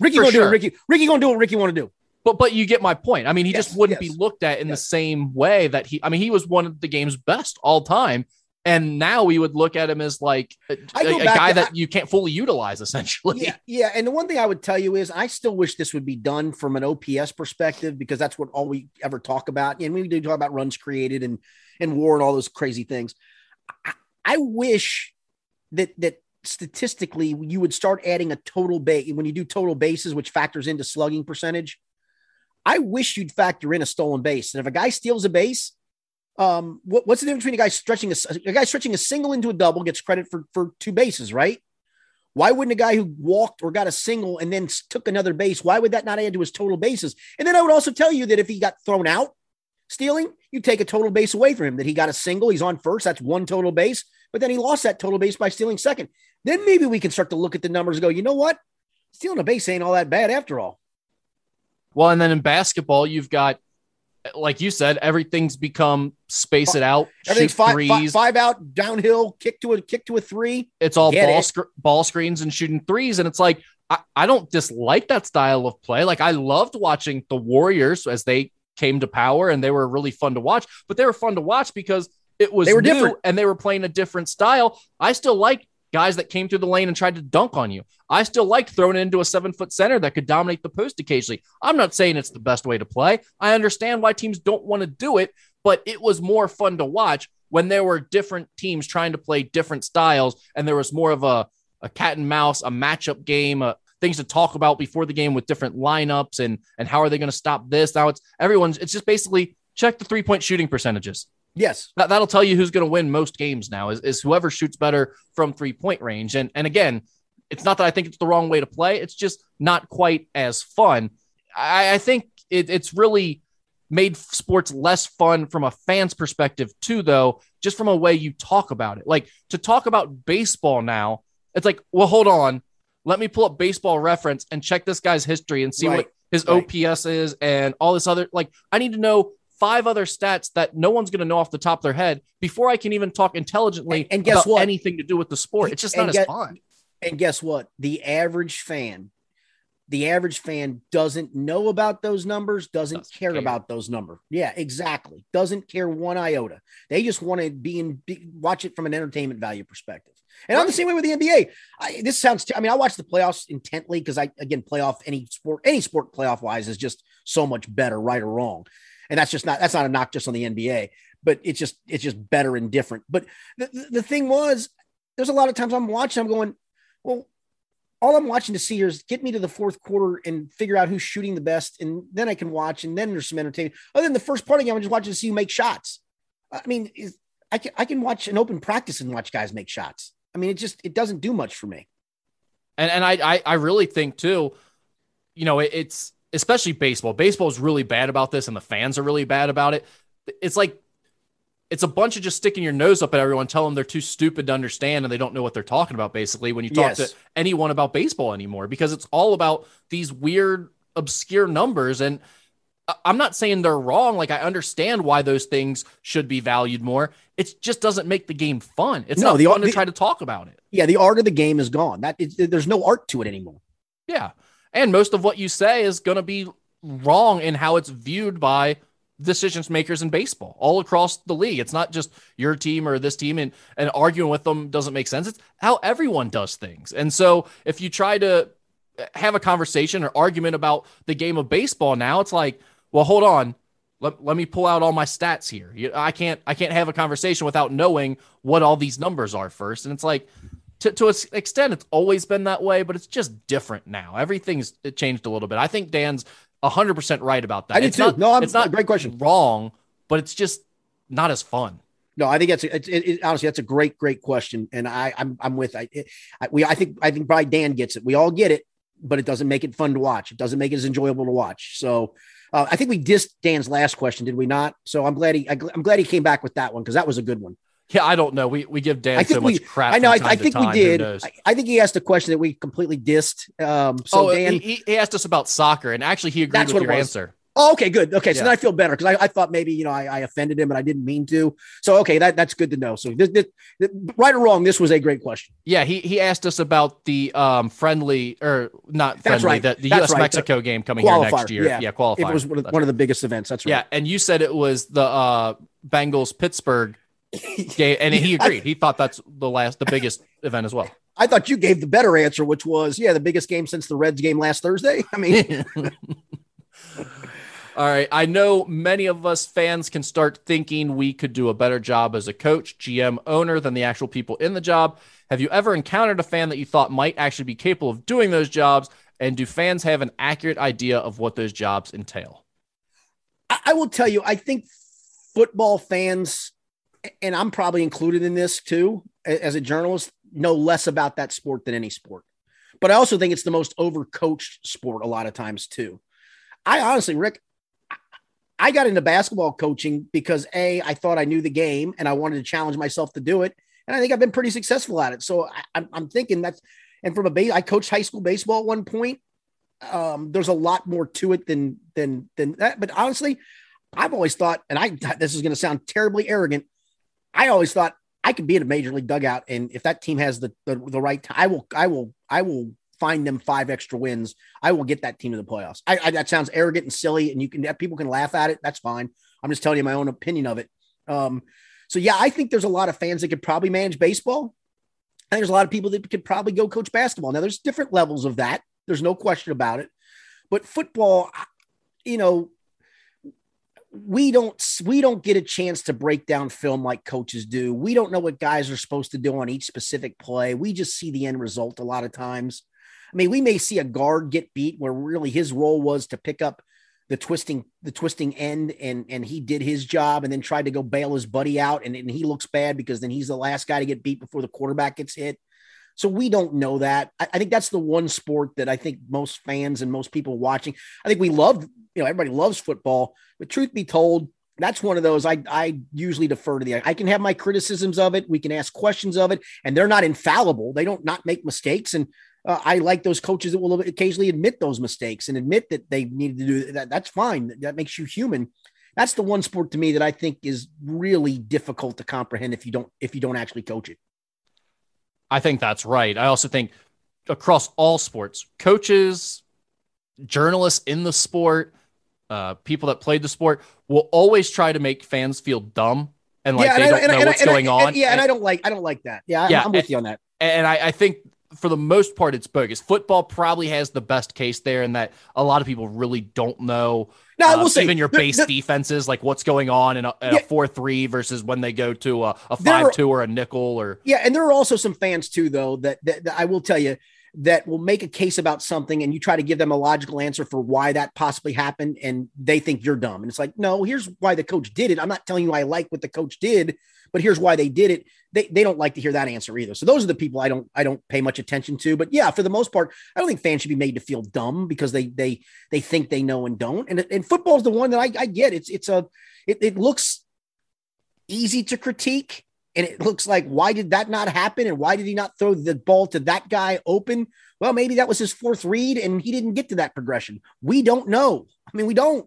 Ricky gonna do it. Ricky. Ricky gonna do what Ricky want to do. But but you get my point. I mean, he Yes, just wouldn't yes, be looked at in the same way that he. I mean, he was one of the game's best all time, and now we would look at him as like a, I a- a guy to- that you can't fully utilize, essentially. Yeah, yeah. And the one thing I would tell you is, I still wish this would be done from an OPS perspective because that's what all we ever talk about. And we do talk about runs created and and war and all those crazy things. I, I wish that that statistically you would start adding a total base when you do total bases, which factors into slugging percentage. I wish you'd factor in a stolen base. And if a guy steals a base, um, what, what's the difference between a guy stretching a, a guy stretching a single into a double gets credit for for two bases, right? Why wouldn't a guy who walked or got a single and then took another base, why would that not add to his total bases? And then I would also tell you that if he got thrown out stealing, you take a total base away from him. That he got a single, he's on first, that's one total base, but then he lost that total base by stealing second. Then maybe we can start to look at the numbers and go, you know what? Stealing a base ain't all that bad after all. Well, and then in basketball, you've got, like you said, everything's become space it out, Everything's shoot five, threes. five, five out, downhill, kick to a kick to a three. It's all Get ball it. sc- ball screens and shooting threes, and it's like I, I don't dislike that style of play. Like I loved watching the Warriors as they came to power, and they were really fun to watch. But they were fun to watch because it was They were new different. and they were playing a different style. I still like guys that came through the lane and tried to dunk on you. I still liked throwing it into a seven foot center that could dominate the post occasionally. I'm not saying it's the best way to play. I understand why teams don't want to do it, but it was more fun to watch when there were different teams trying to play different styles and there was more of a, a cat and mouse, a matchup game, uh, things to talk about before the game with different lineups and and how are they going to stop this? Now it's everyone's it's just basically check the three point shooting percentages. Yes. That, that'll tell you who's going to win most games now is, is whoever shoots better from three point range. And, and again, it's not that I think it's the wrong way to play. It's just not quite as fun. I, I think it, it's really made sports less fun from a fan's perspective too, though, just from a way you talk about it. Like to talk about baseball now, it's like, well, hold on. Let me pull up baseball reference and check this guy's history and see Right. what his Right. OPS is and all this other. Like, I need to know five other stats that no one's going to know off the top of their head before I can even talk intelligently And- and guess about what? anything to do with the sport. It's just not get- as fun. And guess what? The average fan, the average fan doesn't know about those numbers, doesn't, Doesn't care, care. about those numbers. Yeah, exactly. Doesn't care one iota. They just want to be in, be, watch it from an entertainment value perspective. And I'm the same way with the NBA. I, this sounds, t- I mean, I watch the playoffs intently because I, again, playoff, any sport, any sport playoff wise is just so much better, right or wrong. And that's just not, that's not a knock just on the NBA. but it's just it's just better and different. But the, the, thing was, there's a lot of times I'm watching, I'm going, well, all I'm watching to see is get me to the fourth quarter and figure out who's shooting the best, and then I can watch, and then there's some entertainment. Other than the first part of game, I'm just watching to see you make shots. I mean, is, I can I can watch an open practice and watch guys make shots. I mean, it just it doesn't do much for me. And and I I, I really think too, you know, it, it's especially baseball. Baseball is really bad about this, and the fans are really bad about it. It's like it's a bunch of just sticking your nose up at everyone, telling them they're too stupid to understand and they don't know what they're talking about. Basically, when you talk yes. to anyone about baseball anymore, because it's all about these weird, obscure numbers. And I'm not saying they're wrong. Like I understand why those things should be valued more. It just doesn't make the game fun. It's no, not the, fun to the, try to talk about it. Yeah, the art of the game is gone. That there's no art to it anymore. Yeah, and most of what you say is going to be wrong in how it's viewed by decisions makers in baseball all across the league. It's not just your team or this team and and arguing with them doesn't make sense. It's how everyone does things. And so if you try to have a conversation or argument about the game of baseball now, it's like, well, hold on. Let, let me pull out all my stats here. I can't I can't have a conversation without knowing what all these numbers are first. And it's like to, to an extent, it's always been that way, but it's just different now. Everything's changed a little bit. I think Dan's 100% right about that. I did too. Not, no, I'm, it's not great question. Wrong, but it's just not as fun. No, I think that's a, it, it, honestly that's a great, great question, and I, I'm I'm with I, I we I think I think probably Dan gets it. We all get it, but it doesn't make it fun to watch. It doesn't make it as enjoyable to watch. So uh, I think we dissed Dan's last question, did we not? So I'm glad he I, am glad he came back with that one because that was a good one. Yeah, I don't know. We we give Dan so we, much crap. I know. I, I, think we did. I, I, think he asked a question that we completely dissed. Um, so oh, Dan, he, he, asked us about soccer, and actually he agreed with your answer. Oh, okay, good. Okay, so yeah. then I feel better because I, I, thought maybe you know I, I, offended him, and I didn't mean to. So okay, that that's good to know. So this, this, this, right or wrong, this was a great question. Yeah, he he asked us about the um friendly or not friendly, right. the, the U.S. Right. Mexico game coming qualifier. here next year. Yeah, yeah qualifier. It was one of, one of the biggest events. That's right. Yeah, and you said it was the uh Bengals Pittsburgh game, and he agreed. he thought that's the last, the biggest event as well. I thought you gave the better answer, which was yeah, the biggest game since the Reds game last Thursday. I mean. All right. I know many of us fans can start thinking we could do a better job as a coach, GM, owner than the actual people in the job. Have you ever encountered a fan that you thought might actually be capable of doing those jobs? And do fans have an accurate idea of what those jobs entail? I will tell you, I think football fans, and I'm probably included in this too, as a journalist, know less about that sport than any sport. But I also think it's the most overcoached sport a lot of times too. I honestly, Rick, I got into basketball coaching because A, I thought I knew the game and I wanted to challenge myself to do it. And I think I've been pretty successful at it. So I, am thinking that's, and from a base, I coached high school baseball at one point. Um, there's a lot more to it than, than, than that. But honestly, I've always thought, and I, this is going to sound terribly arrogant. I always thought I could be in a major league dugout. And if that team has the, the, the right, I will, I will, I will find them five extra wins, I will get that team to the playoffs. I, I, that sounds arrogant and silly, and you can people can laugh at it. That's fine. I'm just telling you my own opinion of it. Um, so yeah, I think there's a lot of fans that could probably manage baseball. And there's a lot of people that could probably go coach basketball. Now there's different levels of that. There's no question about it. But football, you know, we don't we don't get a chance to break down film like coaches do. We don't know what guys are supposed to do on each specific play. We just see the end result a lot of times. I mean, we may see a guard get beat where really his role was to pick up the twisting the twisting end and and he did his job and then tried to go bail his buddy out and, and he looks bad because then he's the last guy to get beat before the quarterback gets hit. So we don't know that. I, I think that's the one sport that I think most fans and most people watching, I think we love, you know, everybody loves football, but truth be told, that's one of those I, I usually defer to the I can have my criticisms of it. We can ask questions of it, and they're not infallible. They don't not make mistakes. And uh, I like those coaches that will occasionally admit those mistakes and admit that they needed to do that. That's fine. That makes you human. That's the one sport to me that I think is really difficult to comprehend if you don't if you don't actually coach it. I think that's right. I also think across all sports, coaches, journalists in the sport, uh, people that played the sport will always try to make fans feel dumb and like yeah, they don't know what's going on. yeah, and, and, I don't like I don't like that. Yeah, yeah I'm with and, you on that. And I, I think for the most part, it's bogus. Football probably has the best case there, in that a lot of people really don't know Now, I uh, will say even your base there- defenses, like what's going on in a, in Yeah. a four three versus when they go to a, a There are- five two or a nickel or Yeah, and there are also some fans too, though, that, that, that I will tell you that will make a case about something, and you try to give them a logical answer for why that possibly happened, and they think you're dumb. And it's like, no, here's why the coach did it. I'm not telling you I like what the coach did, but here's why they did it. They, they don't like to hear that answer either. So those are the people I don't I don't pay much attention to. But yeah, for the most part, I don't think fans should be made to feel dumb because they they they think they know and don't. And and football is the one that I, I get. It's it's a it, it looks easy to critique and it looks like why did that not happen and why did he not throw the ball to that guy open well maybe that was his fourth read and he didn't get to that progression we don't know i mean we don't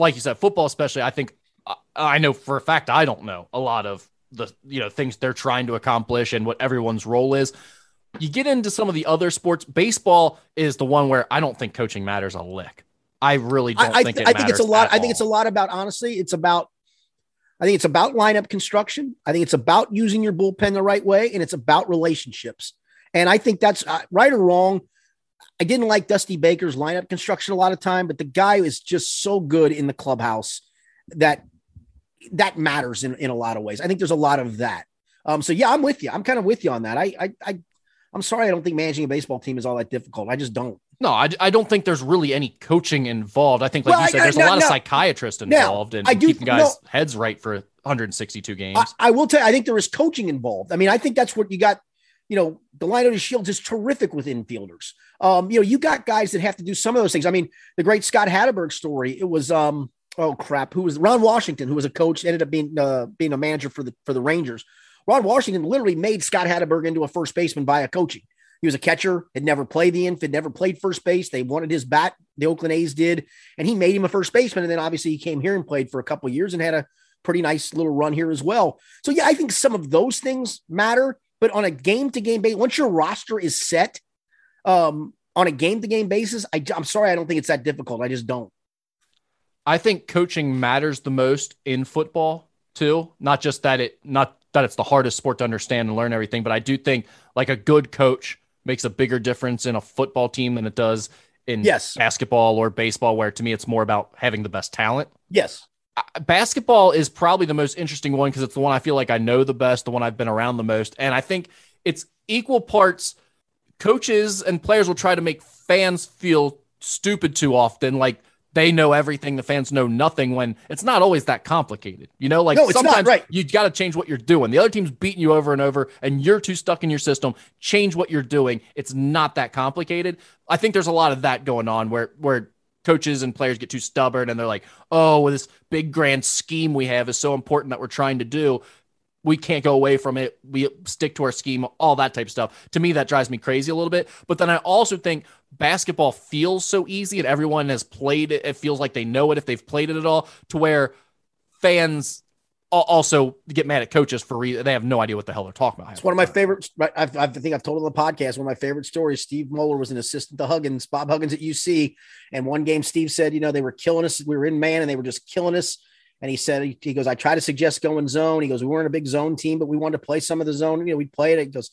like you said, football especially. I think I- I know for a fact I don't know a lot of the you know things they're trying to accomplish and what everyone's role is. You get into some of the other sports. Baseball is the one where I don't think coaching matters a lick. I really don't I, I, think th- it I think it's a lot i think it's a lot about honestly it's about i think it's about lineup construction. I think it's about using your bullpen the right way and it's about relationships. And i think that's uh, right or wrong i didn't like dusty baker's lineup construction a lot of time but the guy is just so good in the clubhouse that that matters in, in a lot of ways. I think there's a lot of that. Um so yeah i'm with you. I'm kind of with you on that. I i, I i'm sorry i don't think managing a baseball team is all that difficult. I just don't No, I, I don't think there's really any coaching involved. I think, like Well, you said, I- there's no, a lot of no. psychiatrists Now, involved and I do- keeping guys' no. heads right for 162 games. I, I will tell you, I think there is coaching involved. I mean, I think that's what you got. You know, Delino Shields is terrific with infielders. Um, you know, you got guys that have to do some of those things. I mean, the great Scott Hatteberg story. It was um, oh crap, who was Ron Washington, who was a coach, ended up being uh, being a manager for the for the Rangers. Ron Washington literally made Scott Hatteberg into a first baseman via coaching. He was a catcher, had never played the infield, never played first base. They wanted his bat, the Oakland A's did, and he made him a first baseman. And then obviously he came here and played for a couple years and had a pretty nice little run here as well. So yeah, I think some of those things matter, but on a game to game basis, once your roster is set, um, on a game to game basis, I, I'm sorry, I don't think it's that difficult. I just don't. I think coaching matters the most in football too. Not just that it not that it's the hardest sport to understand and learn everything, but I do think like a good coach makes a bigger difference in a football team than it does in Yes. basketball or baseball, where to me it's more about having the best talent. Yes. Basketball is probably the most interesting one because it's the one I feel like I know the best, the one I've been around the most, and I think it's equal parts. Coaches and players will try to make fans feel stupid too often, like they know everything, the fans know nothing. When it's not always that complicated, you know. Like No, sometimes right. you got to change what you're doing. The other team's beating you over and over, and you're too stuck in your system. Change what you're doing. It's not that complicated. I think there's a lot of that going on where where coaches and players get too stubborn and they're like, oh, well, this big grand scheme we have is so important that we're trying to do. We can't go away from it. We stick to our scheme, all that type of stuff. To me, that drives me crazy a little bit. But then I also think basketball feels so easy and everyone has played it. It feels like they know it if they've played it at all, to where fans also get mad at coaches for re- they have no idea what the hell they're talking about. It's one of my favorites. right, I've, I think I've told on the podcast. One of my favorite stories. Steve Moeller was an assistant to Huggins, Bob Huggins at UC. And one game, Steve said, you know, they were killing us. We were in man and they were just killing us. And he said, he, goes, I try to suggest going zone. He goes, we weren't a big zone team, but we wanted to play some of the zone. You know, we played it. He goes,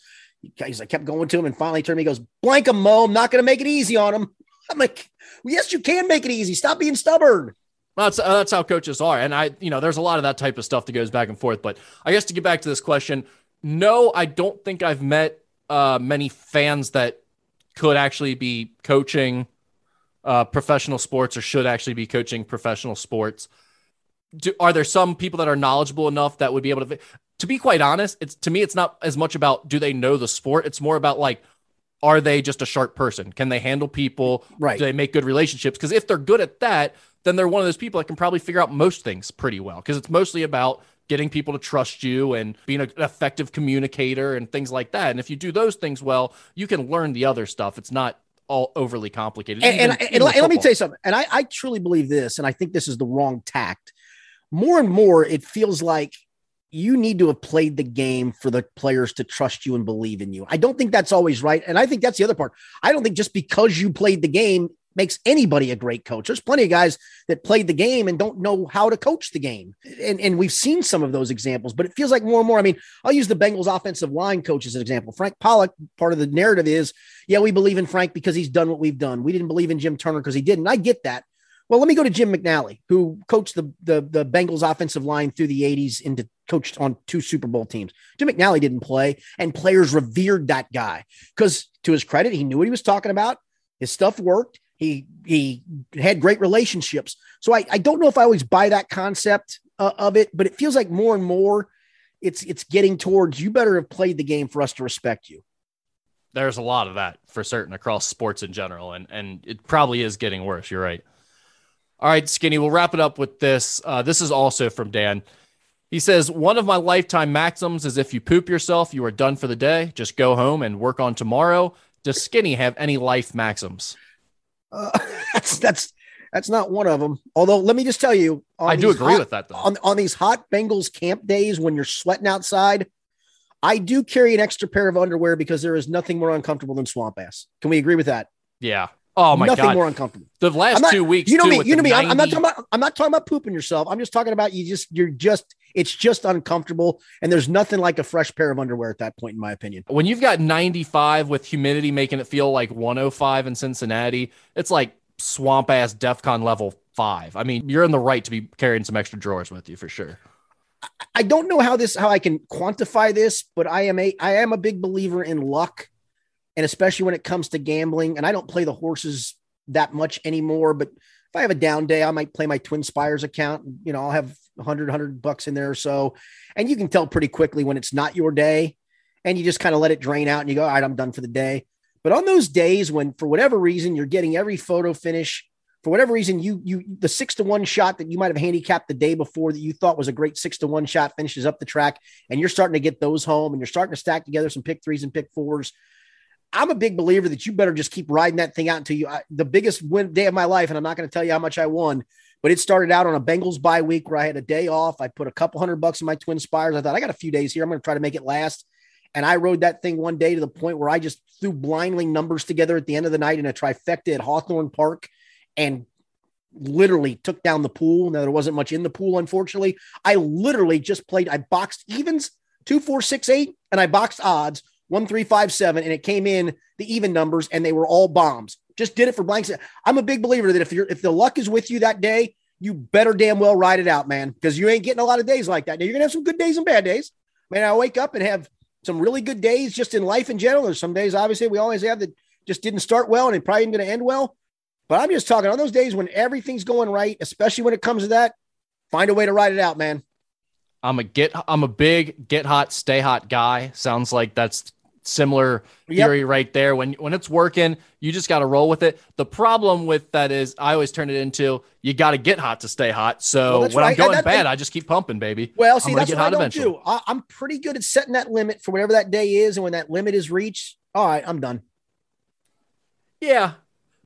he's, I kept going to him. And finally turned me, he goes, blank him, Mo. I'm not going to make it easy on him. I'm like, well, yes, you can make it easy. Stop being stubborn. Well, that's uh, that's how coaches are, and I, you know, there's a lot of that type of stuff that goes back and forth. But I guess to get back to this question, no, I don't think I've met uh, many fans that could actually be coaching uh, professional sports or should actually be coaching professional sports. Do, are there some people that are knowledgeable enough that would be able to? To be quite honest, it's to me, it's not as much about do they know the sport. It's more about like, are they just a sharp person? Can they handle people? Right. Do they make good relationships? Because if they're good at that, then they're one of those people that can probably figure out most things pretty well. Because it's mostly about getting people to trust you and being an effective communicator and things like that. And if you do those things well, you can learn the other stuff. It's not all overly complicated. and, even- and, and, even and let me tell you something. And I, I truly believe this, and I think this is the wrong tact. More and more, it feels like you need to have played the game for the players to trust you and believe in you. I don't think that's always right. And I think that's the other part. I don't think just because you played the game makes anybody a great coach. There's plenty of guys that played the game and don't know how to coach the game. And, and we've seen some of those examples, but it feels like more and more. I mean, I'll use the Bengals offensive line coach as an example. Frank Pollack, part of the narrative is, yeah, we believe in Frank because he's done what we've done. We didn't believe in Jim Turner because he didn't. I get that. Well, let me go to Jim McNally, who coached the, the, the Bengals offensive line through the 80s into coached on two Super Bowl teams. Jim McNally didn't play, and players revered that guy because, to his credit, he knew what he was talking about. His stuff worked. He he had great relationships. So I, I don't know if I always buy that concept uh, of it, but it feels like more and more it's it's getting towards you better have played the game for us to respect you. There's a lot of that for certain across sports in general, and and it probably is getting worse. You're right. All right, Skinny, we'll wrap it up with this. Uh, this is also from Dan. He says, One of my lifetime maxims is if you poop yourself, you are done for the day. Just go home and work on tomorrow. Does Skinny have any life maxims? Uh, that's that's that's not one of them. Although, let me just tell you, I do agree hot, with that. Though. On on these hot Bengals camp days when you're sweating outside, I do carry an extra pair of underwear because there is nothing more uncomfortable than swamp ass. Can we agree with that? Yeah. Oh my nothing god, Nothing more uncomfortable. The last not, two weeks, you know me. You know me. 90... I'm not talking about. I'm not talking about pooping yourself. I'm just talking about you. Just you're just. It's just uncomfortable, and there's nothing like a fresh pair of underwear at that point, in my opinion. When you've got 95 with humidity making it feel like 105 in Cincinnati, it's like swamp ass DefCon level five. I mean, you're in the right to be carrying some extra drawers with you for sure. I don't know how this how I can quantify this, but I am a I am a big believer in luck, and especially when it comes to gambling. And I don't play the horses that much anymore, but if I have a down day, I might play my Twin Spires account. You know, I'll have 100 100 bucks in there or so, and you can tell pretty quickly when it's not your day, and you just kind of let it drain out, and you go, all right, I'm done for the day. But on those days when, for whatever reason, you're getting every photo finish, for whatever reason, you you the six to one shot that you might have handicapped the day before that you thought was a great six to one shot finishes up the track, and you're starting to get those home, and you're starting to stack together some pick threes and pick fours. I'm a big believer that you better just keep riding that thing out until you I, the biggest win day of my life, and I'm not going to tell you how much I won, but it started out on a Bengals bye week where I had a day off. I put a couple hundred bucks in my twin spires. I thought I got a few days here. I'm going to try to make it last. And I rode that thing one day to the point where I just threw blindly numbers together at the end of the night in a trifecta at Hawthorne Park and literally took down the pool. Now there wasn't much in the pool, unfortunately. I literally just played, I boxed evens two, four, six, eight, and I boxed odds one, three, five, seven, and it came in the even numbers and they were all bombs. Just did it for blanks. I'm a big believer that if you're if the luck is with you that day, you better damn well ride it out, man, because you ain't getting a lot of days like that. Now you're gonna have some good days and bad days. Man, I wake up and have some really good days just in life in general. There's some days, obviously, we always have that just didn't start well and it probably ain't going to end well. But I'm just talking on those days when everything's going right, especially when it comes to that, find a way to ride it out, man. I'm a get I'm a big get hot, stay hot guy. Sounds like that's similar theory yep. right there. When when it's working, you just got to roll with it. The problem with that is I always turn it into you got to get hot to stay hot. So well, when right. I'm going bad, I just keep pumping, baby. Well, see, that's what I don't eventually. do. I, I'm pretty good at setting that limit for whatever that day is, and when that limit is reached, all right, I'm done. Yeah,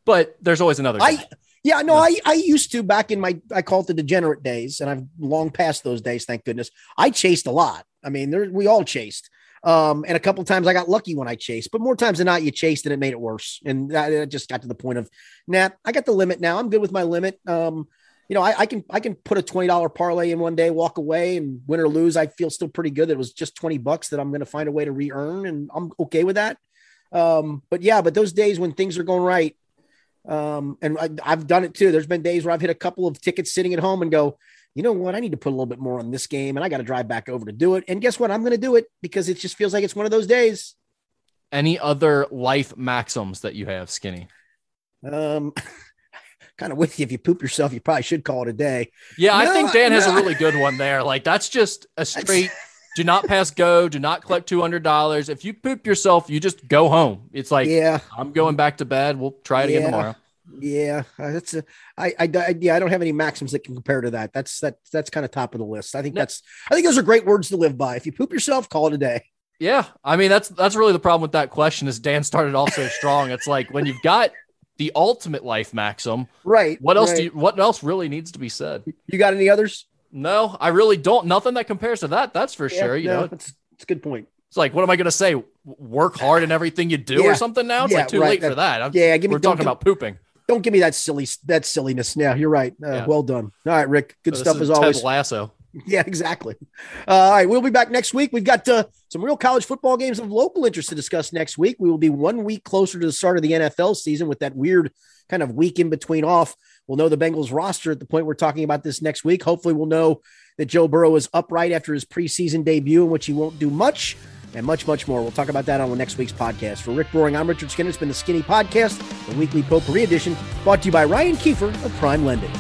but there's always another. I yeah, no, I I used to back in my I call it the degenerate days, and I've long past those days, thank goodness. I chased a lot. I mean, there we all chased. Um, and a couple times I got lucky when I chased, but more times than not, you chased and it made it worse. And that, it just got to the point of, nah, I got the limit now. I'm good with my limit. Um, you know, I, I, can I can put a twenty dollar parlay in one day, walk away, and win or lose. I feel still pretty good. That it was just twenty bucks that I'm going to find a way to re-earn, and I'm okay with that. Um, but yeah, but those days when things are going right, um, and I, I've done it too. There's been days where I've hit a couple of tickets sitting at home and go, you know what? I need to put a little bit more on this game and I got to drive back over to do it. And guess what? I'm going to do it because it just feels like it's one of those days. Any other life maxims that you have, Skinny? Um, kind of with you. If you poop yourself, you probably should call it a day. Yeah, no, I think Dan no. has a really good one there. Like that's just a straight do not pass go, do not collect $200. If you poop yourself, you just go home. It's like, yeah, I'm going back to bed. We'll try it yeah. again tomorrow. Yeah, uh, that's a, I, I, I, yeah, I don't have any maxims that can compare to that. That's that that's kind of top of the list. I think no. that's I think those are great words to live by. If you poop yourself, call it a day. Yeah, I mean that's that's really the problem with that question. Is Dan started off so strong? It's like when you've got the ultimate life maxim, right? What else right. do you, what else really needs to be said? You got any others? No, I really don't. Nothing that compares to that. That's for yeah, sure. You no, know, it's, it's a good point. It's like, what am I going to say? Work hard in everything you do, yeah. or something? Now it's yeah, like too right. late that, for that. I'm, yeah, give me, we're talking about pooping don't give me that silly that silliness. Yeah, you're right. Uh, yeah. Well done. All right, Rick. Good so stuff as always. Ted Lasso. Yeah, exactly. Uh, all right, we'll be back next week. We've got uh, some real college football games of local interest to discuss next week. We will be one week closer to the start of the NFL season with that weird kind of week in between off. We'll know the Bengals roster at the point we're talking about this next week. Hopefully, we'll know that Joe Burrow is upright after his preseason debut, in which he won't do much, and much, much more. We'll talk about that on next week's podcast. For Rick Broering, I'm Richard Skinner. It's been the Skinny Podcast, the weekly potpourri edition, brought to you by Ryan Kiefer of Prime Lending.